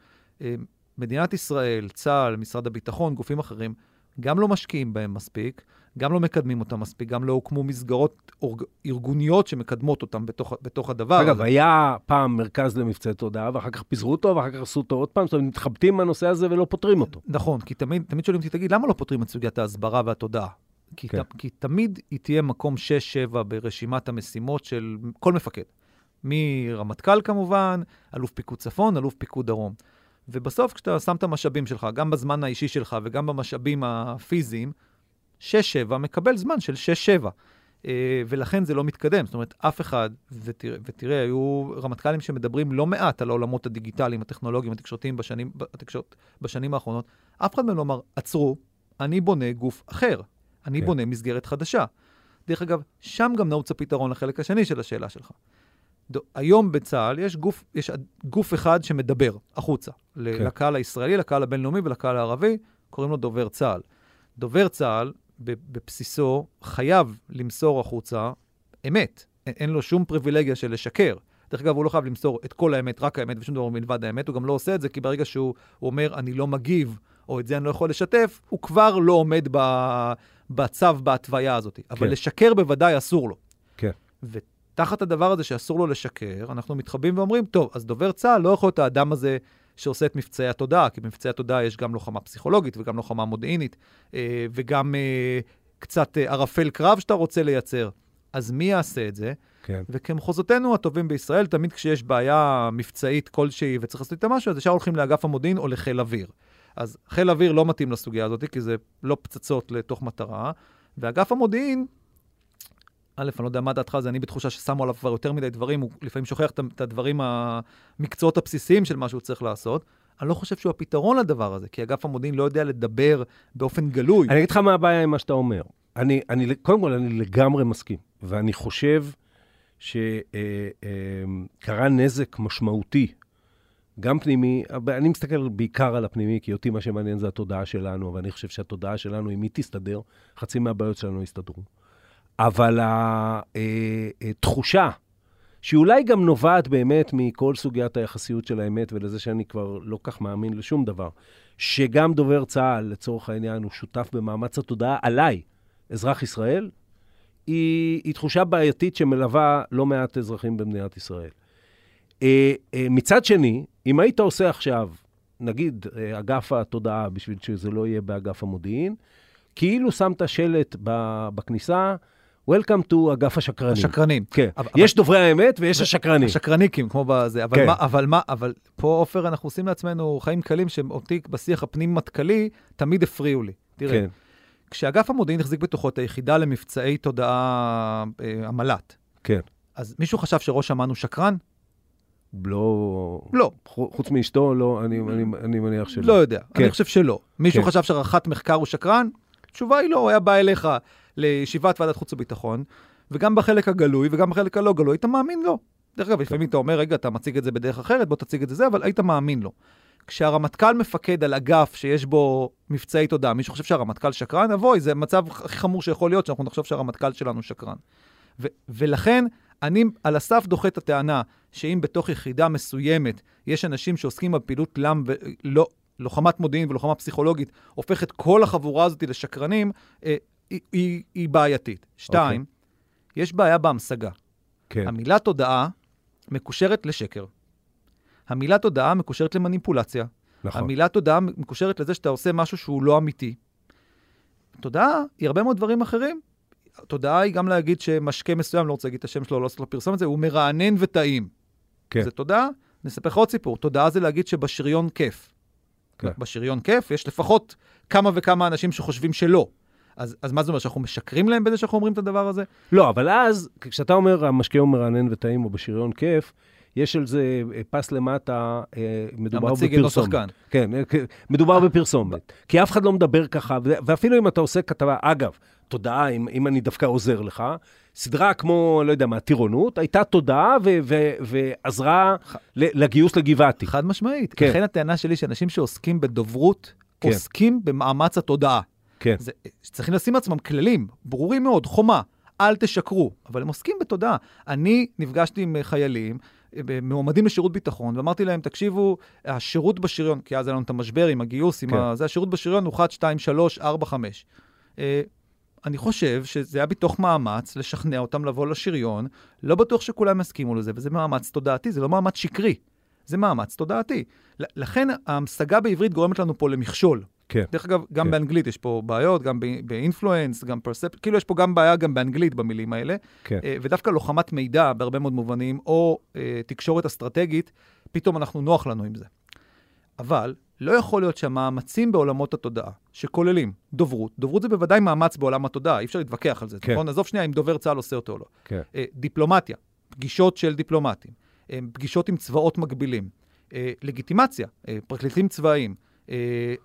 מדינת ישראל, צה"ל, משרד הביטחון, גופים אחרים, גם לא משקיעים בהם מספיק, גם לא מקדמים אותם מספיק, גם לא הוקמו מסגרות ארגוניות שמקדמות אותם בתוך, בתוך הדבר אגב, הזה. היה פעם מרכז למבצעי תודעה, ואחר כך פיזרו אותו, ואחר כך עשו אותו עוד פעם, זאת אומרת, מתחבטים מהנושא הזה ולא פותרים אותו. נכון, כי תמיד, תמיד שואלים אותי, תגיד, למה לא פותרים את סוגיית ההסברה והתודעה? כי, כן. ת, כי תמיד היא תהיה מקום 6-7 ברשימת המשימות של כל מפקד. מרמטכ"ל כמובן, אלוף פיקוד צפון, אלוף פיקוד דרום. ובסוף, כשאתה שם את המשאבים שלך, גם בזמן האישי שלך וגם במשאבים הפיזיים, 6-7 מקבל זמן של 6-7. אה, ולכן זה לא מתקדם. זאת אומרת, אף אחד, ותראה, ותראה, היו רמטכ"לים שמדברים לא מעט על העולמות הדיגיטליים, הטכנולוגיים, התקשורתיים בשנים, התקשורת, בשנים האחרונות, אף אחד מהם לא אמר, עצרו, אני בונה גוף אחר. אני כן. בונה מסגרת חדשה. דרך אגב, שם גם נעוץ הפתרון לחלק השני של השאלה שלך. היום בצה"ל יש גוף, יש גוף אחד שמדבר החוצה, כן. לקהל הישראלי, לקהל הבינלאומי ולקהל הערבי, קוראים לו דובר צה"ל. דובר צה"ל, בבסיסו, חייב למסור החוצה אמת. אין לו שום פריבילגיה של לשקר. דרך אגב, הוא לא חייב למסור את כל האמת, רק האמת ושום דבר מלבד האמת, הוא גם לא עושה את זה, כי ברגע שהוא אומר, אני לא מגיב, או את זה אני לא יכול לשתף, הוא כבר לא עומד ב... בצו, בהתוויה הזאת. כן. אבל לשקר בוודאי אסור לו. כן. ותחת הדבר הזה שאסור לו לשקר, אנחנו מתחבאים ואומרים, טוב, אז דובר צה"ל לא יכול להיות האדם הזה שעושה את מבצעי התודעה, כי במבצעי התודעה יש גם לוחמה פסיכולוגית וגם לוחמה מודיעינית, אה, וגם אה, קצת אה, ערפל קרב שאתה רוצה לייצר. אז מי יעשה את זה? כן. וכמחוזותינו הטובים בישראל, תמיד כשיש בעיה מבצעית כלשהי וצריך לעשות את המשהו, אז ישר הולכים לאגף המודיעין או לחיל אוויר. אז חיל אוויר לא מתאים לסוגיה הזאת, כי זה לא פצצות לתוך מטרה, ואגף המודיעין, א', אני לא יודע מה דעתך, זה אני בתחושה ששמו עליו כבר יותר מדי דברים, הוא לפעמים שוכח את הדברים, המקצועות הבסיסיים של מה שהוא צריך לעשות. אני לא חושב שהוא הפתרון לדבר הזה, כי אגף המודיעין לא יודע לדבר באופן גלוי. אני אגיד לך מה הבעיה עם מה שאתה אומר. אני, אני, קודם כל, אני לגמרי מסכים, ואני חושב שקרה אה, אה, נזק משמעותי גם פנימי, אני מסתכל בעיקר על הפנימי, כי אותי מה שמעניין זה התודעה שלנו, ואני חושב שהתודעה שלנו, אם היא תסתדר, חצי מהבעיות שלנו יסתדרו. אבל התחושה, אה, אה, שהיא אולי גם נובעת באמת מכל סוגיית היחסיות של האמת, ולזה שאני כבר לא כך מאמין לשום דבר, שגם דובר צה"ל, לצורך העניין, הוא שותף במאמץ התודעה עליי, אזרח ישראל, היא, היא תחושה בעייתית שמלווה לא מעט אזרחים במדינת ישראל. אה, מצד שני, אם היית עושה עכשיו, נגיד, אגף התודעה, בשביל שזה לא יהיה באגף המודיעין, כאילו שמת שלט בכניסה, Welcome to אגף השקרנים. השקרנים. כן. אבל- יש דוברי האמת ויש השקרנים. השקרניקים, כמו בזה. אבל כן. מה, אבל מה, אבל פה, עופר, אנחנו עושים לעצמנו חיים קלים, שאותי בשיח הפנים-מטכ"לי תמיד הפריעו לי. תראה, כן. כשאגף המודיעין החזיק בתוכו את היחידה למבצעי תודעה, אה, המל"ט, כן. אז מישהו חשב שראש אמ"ן הוא שקרן? לא... לא. חוץ מאשתו, לא, אני, אני, אני מניח שלא. לא יודע, כן. אני חושב שלא. מישהו כן. חשב שרח"ט מחקר הוא שקרן? התשובה היא לא, הוא היה בא אליך לישיבת ועדת חוץ וביטחון, וגם בחלק הגלוי וגם בחלק הלא גלוי, היית מאמין לו. דרך אגב, לפעמים אתה אומר, רגע, אתה מציג את זה בדרך אחרת, בוא תציג את זה זה, אבל היית מאמין לו. כשהרמטכ"ל מפקד על אגף שיש בו מבצעי תודעה, מישהו חושב שהרמטכ"ל שקרן? אבוי, זה מצב הכי חמור שיכול להיות, שאנחנו נחשוב שהרמטכ"ל שלנו שקרן. ו- ולכן, אני על הסף דוחה את הטענה שאם בתוך יחידה מסוימת יש אנשים שעוסקים בפעילות לם ולא... לוחמת מודיעין ולוחמה פסיכולוגית הופך את כל החבורה הזאת לשקרנים, אה, היא, היא, היא בעייתית. שתיים, יש בעיה בהמשגה. כן. המילה תודעה מקושרת לשקר. המילה תודעה מקושרת למניפולציה. נכון. המילה תודעה מקושרת לזה שאתה עושה משהו שהוא לא אמיתי. תודעה היא הרבה מאוד דברים אחרים. תודעה היא גם להגיד שמשקה מסוים, לא רוצה להגיד את השם שלו, לא לעשות לו פרסומת, זה הוא מרענן וטעים. כן. זה תודעה. נספר לך עוד סיפור. תודעה זה להגיד שבשריון כיף. כן. בשריון כיף יש לפחות כמה וכמה אנשים שחושבים שלא. אז, אז מה זה אומר, שאנחנו משקרים להם בזה שאנחנו אומרים את הדבר הזה? לא, אבל אז, כשאתה אומר המשקה הוא מרענן וטעים או בשריון כיף, יש על זה אה, פס למטה, אה, מדובר המציג אינו בפרסומת. שחקן. כן, אה, מדובר בפרסומת. כי אף אחד לא מדבר ככה, ואפילו אם אתה עושה כתבה, אגב, תודעה, אם, אם אני דווקא עוזר לך, סדרה כמו, לא יודע מה, טירונות, הייתה תודעה ו- ו- ועזרה ל- לגיוס לגבעתי. חד משמעית. כן. לכן הטענה שלי שאנשים שעוסקים בדוברות, כן. עוסקים במאמץ התודעה. כן, זה, צריכים לשים לעצמם כללים ברורים מאוד, חומה, אל תשקרו, אבל הם עוסקים בתודעה. אני נפגשתי עם אה, חיילים, אה, מועמדים לשירות ביטחון, ואמרתי להם, תקשיבו, השירות בשריון, כי אז היה לנו את המשבר עם הגיוס, עם כן. ה... זה השירות בשריון הוא 1, 2, 3, 4, 5. אה, אני חושב שזה היה מתוך מאמץ לשכנע אותם לבוא לשריון, לא בטוח שכולם יסכימו לזה, וזה מאמץ תודעתי, זה לא מאמץ שקרי, זה מאמץ תודעתי. לכן ההמשגה בעברית גורמת לנו פה למכשול. כן. דרך אגב, גם כן. באנגלית יש פה בעיות, גם באינפלואנס, גם פרספט, כאילו יש פה גם בעיה גם באנגלית במילים האלה. כן. אה, ודווקא לוחמת מידע בהרבה מאוד מובנים, או אה, תקשורת אסטרטגית, פתאום אנחנו נוח לנו עם זה. אבל לא יכול להיות שהמאמצים בעולמות התודעה, שכוללים דוברות, דוברות זה בוודאי מאמץ בעולם התודעה, אי אפשר להתווכח על זה. כן. נכון? עזוב שנייה אם דובר צה"ל עושה אותו או לא. כן. אה, דיפלומטיה, פגישות של דיפלומטים, אה, פגישות עם צבאות מקבילים, אה, לגיטימציה, אה, פרקליטים צבאיים,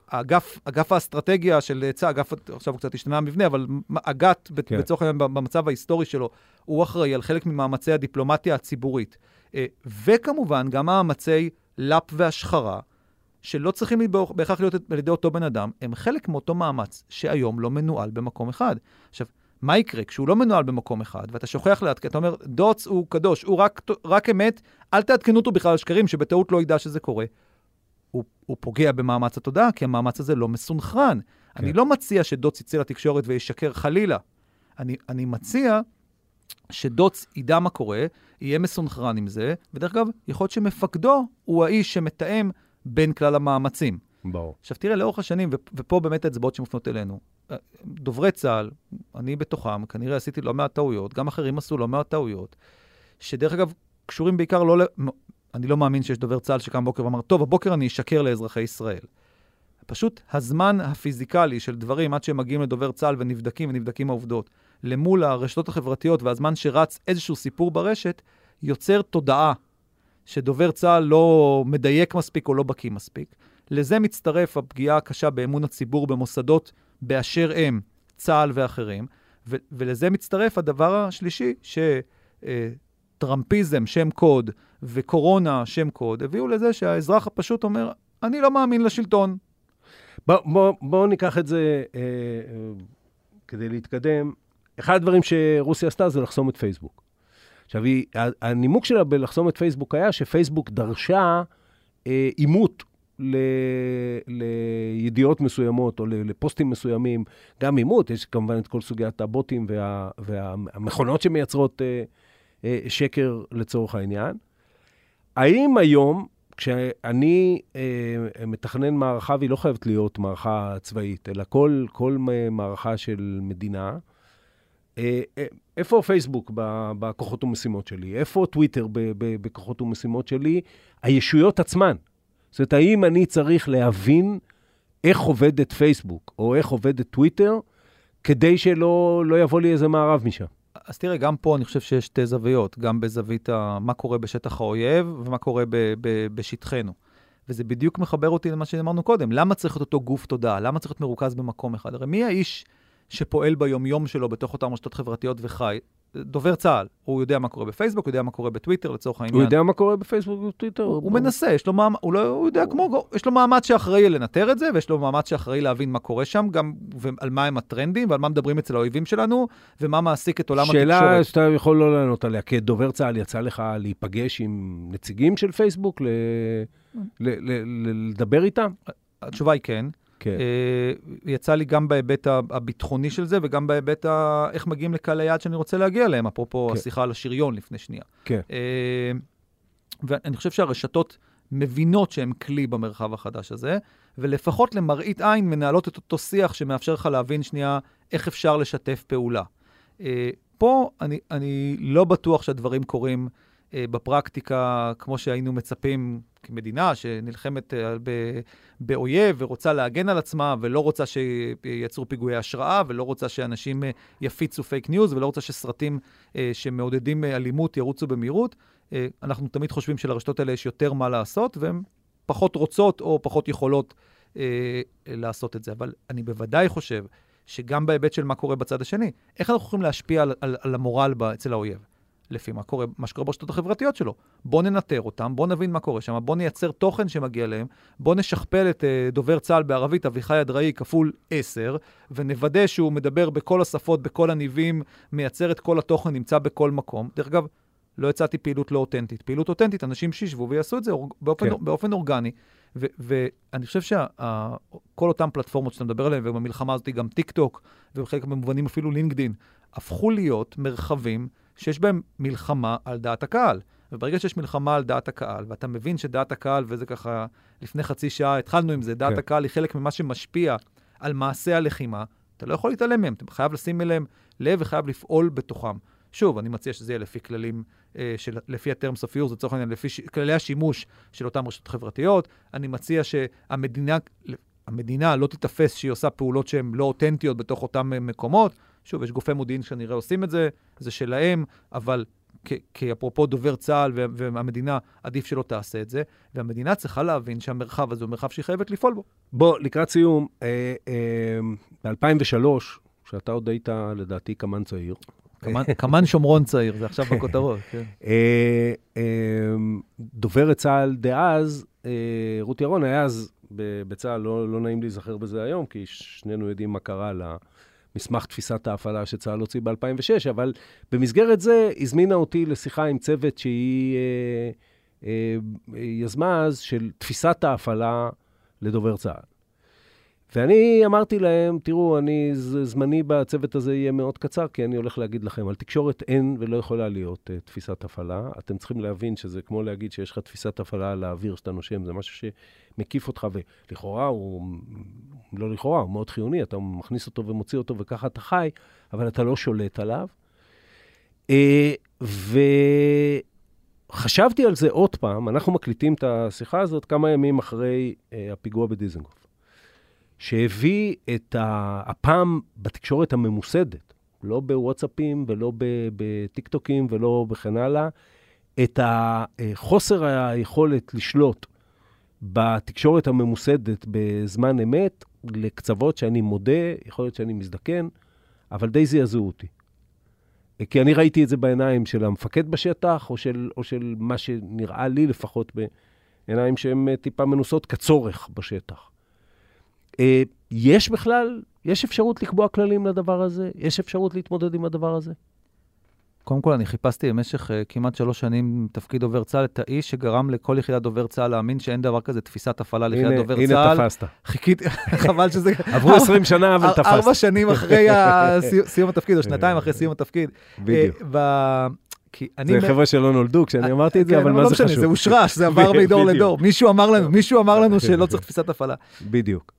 אגף, אגף האסטרטגיה של צה"ל, אגף, עכשיו הוא קצת השתנה המבנה, אבל אג"ת, כן. בצורך העניין, במצב ההיסטורי שלו, הוא אחראי על חלק ממאמצי הדיפלומטיה הציבורית. אה, וכמובן, גם מאמצי לאפ והשחרה, שלא צריכים בהכרח להיות על ידי אותו בן אדם, הם חלק מאותו מאמץ שהיום לא מנוהל במקום אחד. עכשיו, מה יקרה כשהוא לא מנוהל במקום אחד, ואתה שוכח לעדכן, אתה אומר, דוץ הוא קדוש, הוא רק, רק אמת, אל תעדכנו אותו בכלל על שקרים, שבטעות לא ידע שזה קורה. הוא, הוא פוגע במאמץ התודעה, כי המאמץ הזה לא מסונכרן. כן. אני לא מציע שדוץ יצא לתקשורת וישקר חלילה. אני, אני מציע שדוץ ידע מה קורה, יהיה מסונכרן עם זה, ודרך אגב, יכול להיות שמפקדו הוא האיש שמתאם בין כלל המאמצים. ברור. עכשיו תראה, לאורך השנים, ופה באמת האצבעות שמופנות אלינו, אה, דוברי צה"ל, אני בתוכם, כנראה עשיתי לא מעט טעויות, גם אחרים עשו לא מעט טעויות, שדרך אגב, קשורים בעיקר לא. אני לא מאמין שיש דובר צה"ל שקם בוקר ואמר, טוב, הבוקר אני אשקר לאזרחי ישראל. פשוט הזמן הפיזיקלי של דברים עד שהם מגיעים לדובר צה"ל ונבדקים ונבדקים העובדות, למול הרשתות החברתיות והזמן שרץ איזשהו סיפור ברשת, יוצר תודעה שדובר צה"ל לא מדייק מספיק או לא בקיא מספיק. לזה מצטרף הפגיעה הקשה באמון הציבור במוסדות באשר הם, צה"ל ואחרים, ו- ולזה מצטרף הדבר השלישי, שטראמפיזם, שם קוד, וקורונה, שם קוד, הביאו לזה שהאזרח הפשוט אומר, אני לא מאמין לשלטון. בואו בוא, בוא ניקח את זה אה, אה, כדי להתקדם. אחד הדברים שרוסיה עשתה זה לחסום את פייסבוק. עכשיו, היא, הנימוק שלה בלחסום את פייסבוק היה שפייסבוק דרשה אה, עימות ל, לידיעות מסוימות או לפוסטים מסוימים, גם עימות, יש כמובן את כל סוגיית הבוטים וה, והמכונות שמייצרות אה, אה, שקר לצורך העניין. האם היום, כשאני אה, מתכנן מערכה, והיא לא חייבת להיות מערכה צבאית, אלא כל, כל מערכה של מדינה, אה, אה, איפה פייסבוק בכוחות ומשימות שלי? איפה טוויטר בכוחות ומשימות שלי? הישויות עצמן. זאת אומרת, האם אני צריך להבין איך עובדת פייסבוק, או איך עובדת טוויטר, כדי שלא לא יבוא לי איזה מערב משם? אז תראה, גם פה אני חושב שיש שתי זוויות, גם בזווית ה... מה קורה בשטח האויב ומה קורה ב... ב... בשטחנו. וזה בדיוק מחבר אותי למה שאמרנו קודם, למה צריך את אותו גוף תודעה? למה צריך להיות מרוכז במקום אחד? הרי מי האיש שפועל ביומיום שלו בתוך אותן רשתות חברתיות וחי? דובר צה"ל, הוא יודע מה קורה בפייסבוק, הוא יודע מה קורה בטוויטר, לצורך העניין. הוא יודע מה קורה בפייסבוק ובטוויטר? הוא, הוא מנסה, יש לו מאמץ, הוא, לא, הוא יודע כמו, יש לו מאמץ שאחראי לנטר את זה, ויש לו מאמץ שאחראי להבין מה קורה שם, גם ועל מה הם הטרנדים, ועל מה מדברים אצל האויבים שלנו, ומה מעסיק את עולם שאלה התקשורת. שאלה שאתה יכול לא לענות עליה, כדובר צה"ל יצא לך להיפגש עם נציגים של פייסבוק, ל... ל... ל... ל... לדבר איתם? התשובה היא כן. כן. אה, יצא לי גם בהיבט הביטחוני של זה, וגם בהיבט ה... איך מגיעים לקהל היעד שאני רוצה להגיע אליהם, אפרופו כן. השיחה על השריון לפני שנייה. כן. אה, ואני חושב שהרשתות מבינות שהן כלי במרחב החדש הזה, ולפחות למראית עין מנהלות את אותו שיח שמאפשר לך להבין שנייה איך אפשר לשתף פעולה. אה, פה אני, אני לא בטוח שהדברים קורים בפרקטיקה כמו שהיינו מצפים כמדינה שנלחמת אה, באויב ורוצה להגן על עצמה ולא רוצה שייצרו פיגועי השראה ולא רוצה שאנשים אה, יפיצו פייק ניוז ולא רוצה שסרטים אה, שמעודדים אלימות ירוצו במהירות. אנחנו תמיד חושבים שלרשתות האלה יש יותר מה לעשות והן פחות רוצות או פחות יכולות לעשות את זה. אבל אני בוודאי חושב שגם בהיבט של מה קורה בצד השני, איך אנחנו יכולים להשפיע על, על, על המורל אצל האויב? לפי מה, קורה, מה שקורה ברשתות החברתיות שלו. בואו ננטר אותם, בואו נבין מה קורה שם, בואו נייצר תוכן שמגיע אליהם, בואו נשכפל את uh, דובר צה"ל בערבית, אביחי אדראי, כפול 10, ונוודא שהוא מדבר בכל השפות, בכל הניבים, מייצר את כל התוכן, נמצא בכל מקום. דרך אגב, לא הצעתי פעילות לא אותנטית. פעילות אותנטית, אנשים שישבו ויעשו את זה אור, באופן, כן. באופן אורגני. ו- ואני חושב שכל אותן פלטפורמות שאתה מדבר עליהן, ובמלחמה הזאת גם טיק טוק, ובחלק מהמובנים אפילו לינקדין, הפכו להיות מרחבים שיש בהם מלחמה על דעת הקהל. וברגע שיש מלחמה על דעת הקהל, ואתה מבין שדעת הקהל, וזה ככה, לפני חצי שעה התחלנו עם זה, דעת כן. הקהל היא חלק ממה שמשפיע על מעשה הלחימה, אתה לא יכול להתעלם מהם, אתה חייב לשים אליהם לב וחייב לפעול בתוכם. שוב, אני מציע שזה יהיה לפי כללים, אה, של, לפי ה-terms of use, לצורך העניין, לפי ש, כללי השימוש של אותן רשתות חברתיות. אני מציע שהמדינה המדינה לא תיתפס שהיא עושה פעולות שהן לא אותנטיות בתוך אותם אה, מקומות. שוב, יש גופי מודיעין שכנראה עושים את זה, זה שלהם, אבל כאפרופו דובר צה"ל וה- והמדינה, עדיף שלא תעשה את זה. והמדינה צריכה להבין שהמרחב הזה הוא מרחב שהיא חייבת לפעול בו. בוא, לקראת סיום, אה, אה, ב-2003, כשאתה עוד היית, לדעתי, קמ"ן צעיר, כמן- כמן שומרון צעיר, זה עכשיו בכותרות, כן. אה, אה, דוברת צה"ל דאז, אה, רות ירון, היה אז בצה"ל, לא, לא נעים להיזכר בזה היום, כי שנינו יודעים מה קרה למסמך תפיסת ההפעלה שצה"ל הוציא ב-2006, אבל במסגרת זה הזמינה אותי לשיחה עם צוות שהיא אה, אה, יזמה אז של תפיסת ההפעלה לדובר צה"ל. ואני אמרתי להם, תראו, אני, זמני בצוות הזה יהיה מאוד קצר, כי אני הולך להגיד לכם, על תקשורת אין ולא יכולה להיות uh, תפיסת הפעלה. אתם צריכים להבין שזה כמו להגיד שיש לך תפיסת הפעלה על האוויר שאתה נושם, זה משהו שמקיף אותך, ולכאורה הוא, לא לכאורה, הוא מאוד חיוני, אתה מכניס אותו ומוציא אותו וככה אתה חי, אבל אתה לא שולט עליו. Uh, וחשבתי על זה עוד פעם, אנחנו מקליטים את השיחה הזאת כמה ימים אחרי uh, הפיגוע בדיזנגוף. שהביא את ה... הפעם בתקשורת הממוסדת, לא בוואטסאפים ולא בטיקטוקים ולא בכן הלאה, את החוסר היכולת לשלוט בתקשורת הממוסדת בזמן אמת לקצוות שאני מודה, יכול להיות שאני מזדקן, אבל די זעזעו אותי. כי אני ראיתי את זה בעיניים של המפקד בשטח, או של, או של מה שנראה לי לפחות בעיניים שהן אה, טיפה מנוסות כצורך בשטח. אה, יש בכלל, יש אפשרות לקבוע כללים לדבר הזה? יש אפשרות להתמודד עם הדבר הזה? קודם כל, אני חיפשתי במשך uh, כמעט שלוש שנים תפקיד דובר צה"ל את האיש שגרם לכל יחידת דובר צה"ל להאמין שאין דבר כזה תפיסת הפעלה ליחידת הנה, דובר הנה צה"ל. תפסת. חיכיתי, (laughs) חבל שזה... עברו 20 שנה, אבל תפסת. ארבע שנים אחרי (laughs) סיום התפקיד, או שנתיים אחרי סיום התפקיד. בדיוק. אה, ב- כי אני... זה חבר'ה שלא נולדו כשאני אמרתי את זה, כן, אבל מה לא זה משנה, חשוב? זה הושרש, זה עבר (laughs) מדור בדיוק. לדור. מישהו אמר לנו, מישהו אמר לנו שלא צריך תפיסת הפעלה. בדיוק.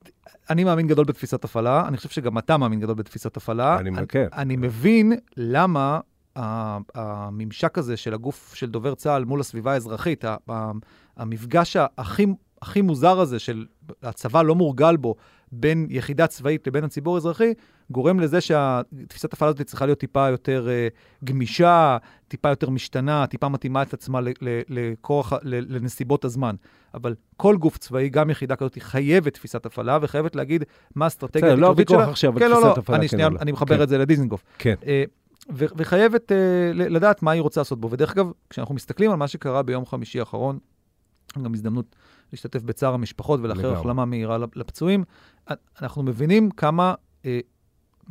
אני מאמין גדול בתפיסת הפעלה, אני חושב שגם אתה מאמין גדול בתפיסת הפעלה. אני מכיר. אני, אני מבין למה הממשק הזה של הגוף של דובר צה"ל מול הסביבה האזרחית, המפגש הכי, הכי מוזר הזה של הצבא לא מורגל בו בין יחידה צבאית לבין הציבור האזרחי, גורם לזה שתפיסת הפעלה הזאת צריכה להיות טיפה יותר uh, גמישה, טיפה יותר משתנה, טיפה מתאימה את עצמה ל- ל- לכורח, ל- לנסיבות הזמן. אבל כל גוף צבאי, גם יחידה כזאת, היא חייבת תפיסת הפעלה וחייבת להגיד מה האסטרטגיה לא התקשורתית הוויכוח שלה. עכשיו על כן, לא, תפיסת לא, הפעלה, אני כן שנייה, לא. אני מחבר כן. את זה לדיזנגוף. כן. ו- וחייבת ל- לדעת מה היא רוצה לעשות בו. ודרך אגב, כשאנחנו מסתכלים על מה שקרה ביום חמישי האחרון, גם הזדמנות להשתתף בצער המשפחות ולאחר. החלמה מהירה לפצועים, אנחנו מבינים כמה, אה,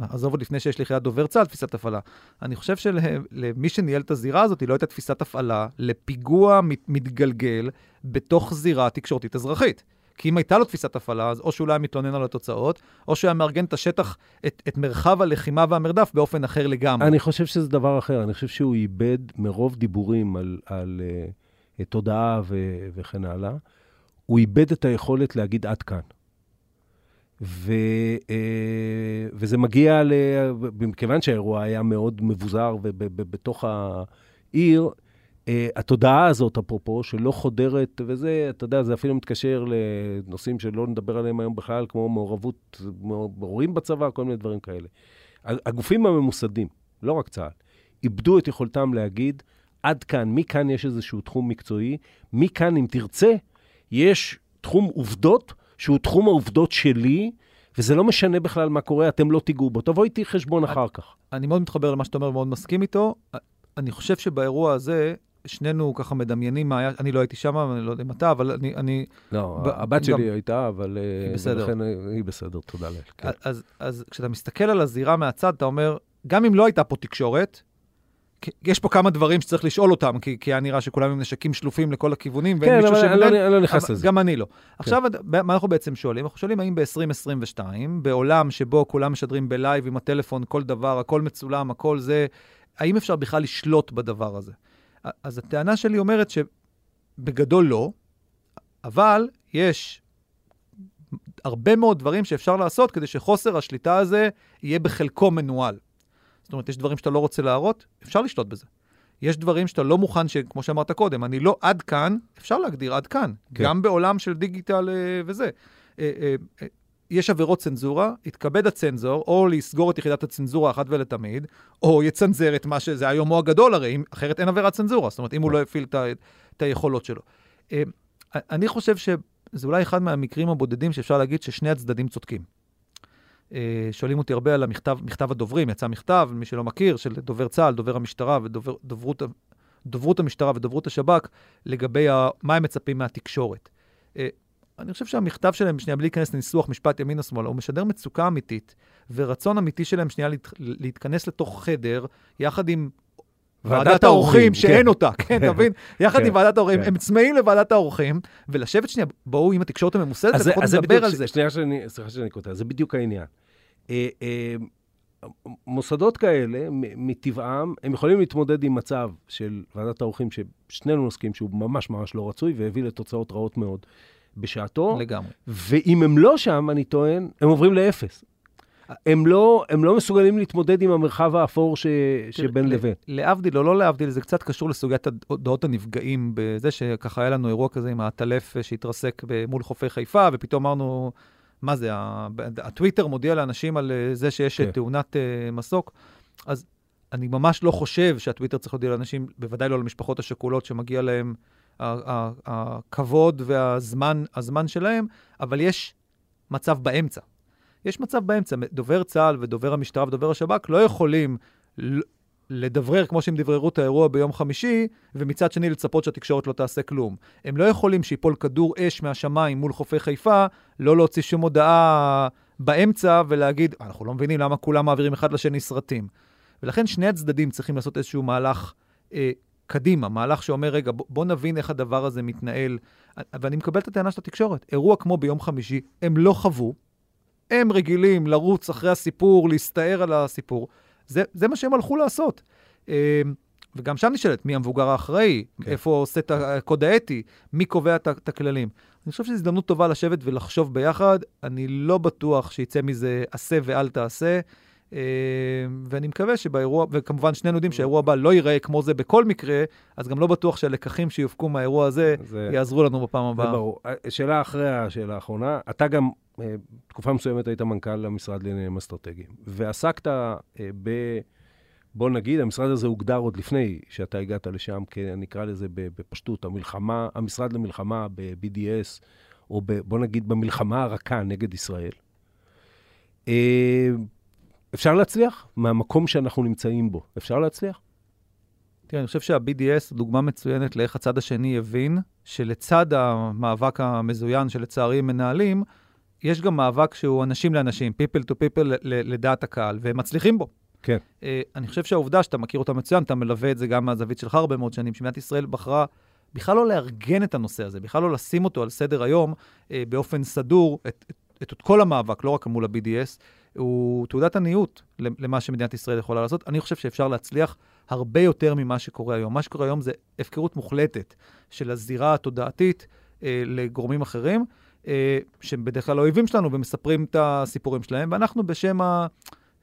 עזוב עוד לפני שיש ליחידת דובר צה"ל תפיסת הפעלה, אני חושב שלמי שניהל את הזירה הזאת, היא לא הייתה תפיסת הפעלה לפיגוע מת- מתגלגל בתוך זירה תקשורתית אזרחית. כי אם הייתה לו תפיסת הפעלה, אז או שהוא לא היה מתלונן על התוצאות, או שהוא היה מארגן את השטח, את, את מרחב הלחימה והמרדף באופן אחר לגמרי. אני חושב שזה דבר אחר. אני חושב שהוא איבד מרוב דיבורים על, על uh, תודעה ו, וכן הלאה, הוא איבד את היכולת להגיד עד כאן. ו, uh, וזה מגיע, ל, מכיוון שהאירוע היה מאוד מבוזר ובתוך העיר, uh, התודעה הזאת, אפרופו, שלא חודרת, וזה, אתה יודע, זה אפילו מתקשר לנושאים שלא נדבר עליהם היום בכלל, כמו מעורבות הורים בצבא, כל מיני דברים כאלה. הגופים הממוסדים, לא רק צה"ל, איבדו את יכולתם להגיד, עד כאן, מכאן יש איזשהו תחום מקצועי, מכאן, אם תרצה, יש תחום עובדות, שהוא תחום העובדות שלי, וזה לא משנה בכלל מה קורה, אתם לא תיגעו בו. תבוא איתי חשבון אחר כך. אני מאוד מתחבר למה שאתה אומר ומאוד מסכים איתו. אני חושב שבאירוע הזה, שנינו ככה מדמיינים מה היה, אני לא הייתי שם, אני לא יודע אם אתה, אבל אני... אני לא, ב- הבת גם- שלי הייתה, אבל... היא אה, בסדר. ולכן היא בסדר, תודה לאל. כן. אז, אז כשאתה מסתכל על הזירה מהצד, אתה אומר, גם אם לא הייתה פה תקשורת, יש פה כמה דברים שצריך לשאול אותם, כי, כי היה נראה שכולם עם נשקים שלופים לכל הכיוונים, ואין כן, מישהו אבל אני שמנהל- לא- אני לא נכנס אבל לזה. גם אני לא. עכשיו, מה אנחנו בעצם שואלים? אנחנו שואלים האם ב-2022, בעולם שבו כולם משדרים בלייב עם הטלפון, כל דבר, הכל מצולם, הכל זה, האם אפשר בכלל לשלוט בדבר הזה? אז הטענה שלי אומרת שבגדול לא, אבל יש הרבה מאוד דברים שאפשר לעשות כדי שחוסר השליטה הזה יהיה בחלקו מנוהל. זאת אומרת, יש דברים שאתה לא רוצה להראות, אפשר לשלוט בזה. יש דברים שאתה לא מוכן. כמו שאמרת קודם, אני לא עד כאן, אפשר להגדיר עד כאן, כן. גם בעולם של דיגיטל אה, וזה. אה, אה, יש עבירות צנזורה, יתכבד הצנזור, או לסגור את יחידת הצנזורה אחת ולתמיד, או יצנזר את מה שזה היום הוא הגדול הרי, אם- אחרת אין עבירת צנזורה, זאת אומרת, אם הוא לא הפעיל את, היכולות שלו. אני חושב שזה אולי אחד מהמקרים הבודדים שאפשר להגיד ששני הצדדים צודקים. אה, שואלים אותי הרבה על המכתב, מכתב הדוברים, יצא מכתב, מי שלא מכיר, של דובר צה"ל, דובר המשטרה ודוברות דוברות המשטרה ודוברות השב"כ, לגבי ה, מה הם מצפים מהתקשורת. אה, אני חושב שהמכתב שלהם, שנייה, בלי להיכנס לניסוח משפט ימין או שמאל, הוא משדר מצוקה אמיתית, ורצון אמיתי שלהם שנייה להת, להתכנס לתוך חדר, יחד עם ועדת האורחים, שאין כן. אותה, כן, אתה מבין? (laughs) יחד כן, עם ועדת האורחים, כן. הם צמאים לוועדת האורחים, ולשבת שנייה, בואו עם התקשורת הממוסדת, לפחות נדבר על זה. שנייה שאני, סליחה שאני קוטע, זה בדיוק העניין. אה, אה, מוסדות כאלה, מטבעם, הם יכולים להתמודד עם מצב של ועדת העורכים, ששנינו נסכים שהוא ממש ממש לא רצוי, והביא לתוצאות רעות מאוד בשעתו, לגמרי. ואם הם לא שם, אני טוען, הם עוברים לאפס. הם לא, הם לא מסוגלים להתמודד עם המרחב האפור ש, שבין ל- לבין. להבדיל או לא להבדיל, זה קצת קשור לסוגיית הודעות הנפגעים, בזה שככה היה לנו אירוע כזה עם העטלף אה, שהתרסק מול חופי חיפה, ופתאום אמרנו, מה זה, הטוויטר מודיע לאנשים על אה, זה שיש כן. תאונת אה, מסוק. אז אני ממש לא חושב שהטוויטר צריך להודיע לאנשים, בוודאי לא למשפחות השכולות שמגיע להם הכבוד והזמן הזמן שלהם, אבל יש מצב באמצע. יש מצב באמצע. דובר צה"ל ודובר המשטרה ודובר השב"כ לא יכולים לדברר כמו שהם דבררו את האירוע ביום חמישי, ומצד שני לצפות שהתקשורת לא תעשה כלום. הם לא יכולים שיפול כדור אש מהשמיים מול חופי חיפה, לא להוציא שום הודעה באמצע ולהגיד, אנחנו לא מבינים למה כולם מעבירים אחד לשני סרטים. ולכן שני הצדדים צריכים לעשות איזשהו מהלך אה, קדימה, מהלך שאומר, רגע, בוא, בוא נבין איך הדבר הזה מתנהל. ואני מקבל את הטענה של התקשורת. אירוע כמו ביום חמישי, הם לא חוו, הם רגילים לרוץ אחרי הסיפור, להסתער על הסיפור. זה, זה מה שהם הלכו לעשות. אה, וגם שם נשאלת, מי המבוגר האחראי? כן. איפה עושה את הקוד האתי? מי קובע את הכללים? אני חושב שזו הזדמנות טובה לשבת ולחשוב ביחד. אני לא בטוח שיצא מזה עשה ואל תעשה. אה, ואני מקווה שבאירוע, וכמובן שנינו יודעים שהאירוע הבא לא ייראה כמו זה בכל מקרה, אז גם לא בטוח שהלקחים שיופקו מהאירוע הזה זה, יעזרו לנו בפעם זה הבאה. ברור. אה, שאלה אחרי השאלה האחרונה, אתה גם תקופה מסוימת היית מנכ"ל המשרד לעניינים אסטרטגיים, ועסקת אה, ב... בוא נגיד, המשרד הזה הוגדר עוד לפני שאתה הגעת לשם, אקרא לזה בפשטות, המלחמה, המשרד למלחמה ב-BDS, או ב, בוא נגיד במלחמה הרכה נגד ישראל. אה, אפשר להצליח? מהמקום שאנחנו נמצאים בו, אפשר להצליח? תראה, אני חושב שה-BDS דוגמה מצוינת לאיך הצד השני הבין שלצד המאבק המזוין שלצערי הם מנהלים, יש גם מאבק שהוא אנשים לאנשים, people to people לדעת הקהל, והם מצליחים בו. כן. Uh, אני חושב שהעובדה שאתה מכיר אותה מצוין, אתה מלווה את זה גם מהזווית שלך הרבה מאוד שנים, שמדינת ישראל בחרה בכלל לא לארגן את הנושא הזה, בכלל לא לשים אותו על סדר היום uh, באופן סדור, את, את, את כל המאבק, לא רק מול ה-BDS, הוא תעודת עניות למה שמדינת ישראל יכולה לעשות. אני חושב שאפשר להצליח הרבה יותר ממה שקורה היום. מה שקורה היום זה הפקרות מוחלטת של הזירה התודעתית אה, לגורמים אחרים, שהם בדרך כלל האויבים שלנו ומספרים את הסיפורים שלהם, ואנחנו בשם ה...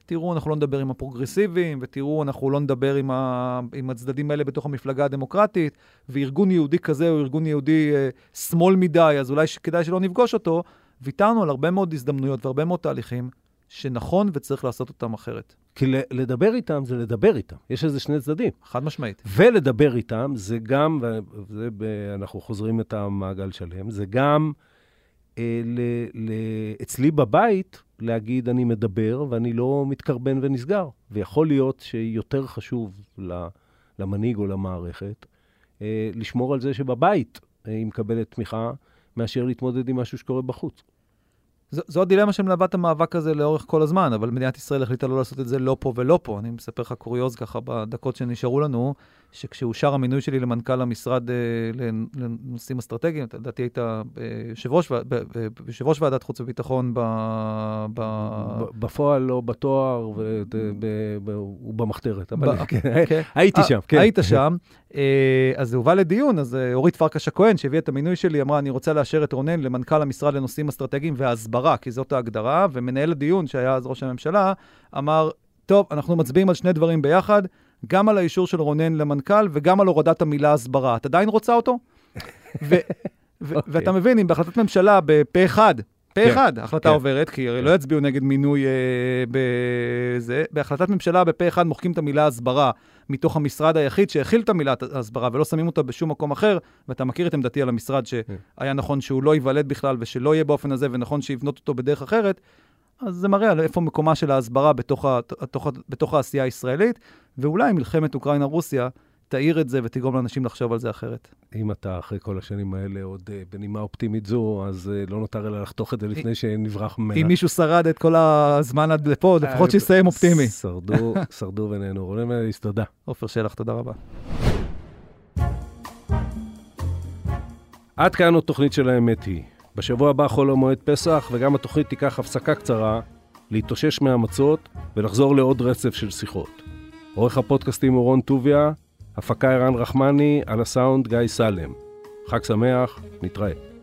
תראו, אנחנו לא נדבר עם הפרוגרסיביים, ותראו, אנחנו לא נדבר עם, ה... עם הצדדים האלה בתוך המפלגה הדמוקרטית, וארגון יהודי כזה הוא ארגון יהודי אה, שמאל מדי, אז אולי ש... כדאי שלא נפגוש אותו. ויתרנו על הרבה מאוד הזדמנויות והרבה מאוד תהליכים שנכון וצריך לעשות אותם אחרת. כי לדבר איתם זה לדבר איתם. יש איזה שני צדדים. חד משמעית. ולדבר איתם זה גם, וזה ב, אנחנו חוזרים את המעגל שלם, זה גם אה, ל, ל, אצלי בבית להגיד אני מדבר ואני לא מתקרבן ונסגר. ויכול להיות שיותר חשוב למנהיג או למערכת אה, לשמור על זה שבבית אה, היא מקבלת תמיכה, מאשר להתמודד עם משהו שקורה בחוץ. זו, זו הדילמה שמלווה את המאבק הזה לאורך כל הזמן, אבל מדינת ישראל החליטה לא לעשות את זה לא פה ולא פה. אני מספר לך קוריוז ככה בדקות שנשארו לנו, שכשאושר המינוי שלי למנכ"ל המשרד אה, לנושאים אסטרטגיים, אתה לדעתי היית אה, יושב ראש, ועדת חוץ וביטחון ב... ב... בפועל לא בתואר ובמחתרת, אבל כן, כן. (laughs) הייתי אה, שם, כן. היית שם, אז זה הובא לדיון, אז אורית פרקש הכהן, שהביאה את המינוי שלי, אמרה, אני רוצה לאשר את רונן למנכ"ל המשרד לנושאים אסטרטגיים והסברה, כי זאת ההגדרה, ומנהל הדיון, שהיה אז ראש הממשלה, אמר, טוב, אנחנו מצביעים על שני דברים ביחד, גם על האישור של רונן למנכ"ל וגם על הורדת המילה הסברה. את עדיין רוצה אותו? ו- ו- אוקיי. ואתה מבין, אם בהחלטת ממשלה בפה אחד, פה כן, אחד, ההחלטה כן. עוברת, כי הרי לא יצביעו נגד מינוי אה, בזה, בהחלטת ממשלה בפה אחד מוחקים את המילה הסברה מתוך המשרד היחיד שהכיל את המילה הסברה ולא שמים אותה בשום מקום אחר, ואתה מכיר את עמדתי על המשרד שהיה נכון שהוא לא ייוולד בכלל ושלא יהיה באופן הזה, ונכון שיבנות אותו בדרך אחרת, אז זה מראה על איפה מקומה של ההסברה בתוך, ה, בתוך, בתוך העשייה הישראלית, ואולי מלחמת אוקראינה-רוסיה תאיר את זה ותגרום לאנשים לחשוב על זה אחרת. אם אתה אחרי כל השנים האלה עוד אה, בנימה אופטימית זו, אז אה, לא נותר אלא לחתוך את זה לפני שנברח ממנה. אם מישהו שרד את כל הזמן עד לפה, לפחות שיסיים אופטימי. שרדו, (laughs) שרדו ונהנו. רונן מליס, תודה. עופר שלח, תודה רבה. עד כאן עוד תוכנית של האמת היא. בשבוע הבא חול המועד פסח, וגם התוכנית תיקח הפסקה קצרה, להתאושש מהמצות ולחזור לעוד רצף של שיחות. עורך הפודקאסטים הוא רון טוביה, הפקה ערן רחמני, על הסאונד גיא סלם. חג שמח, נתראה.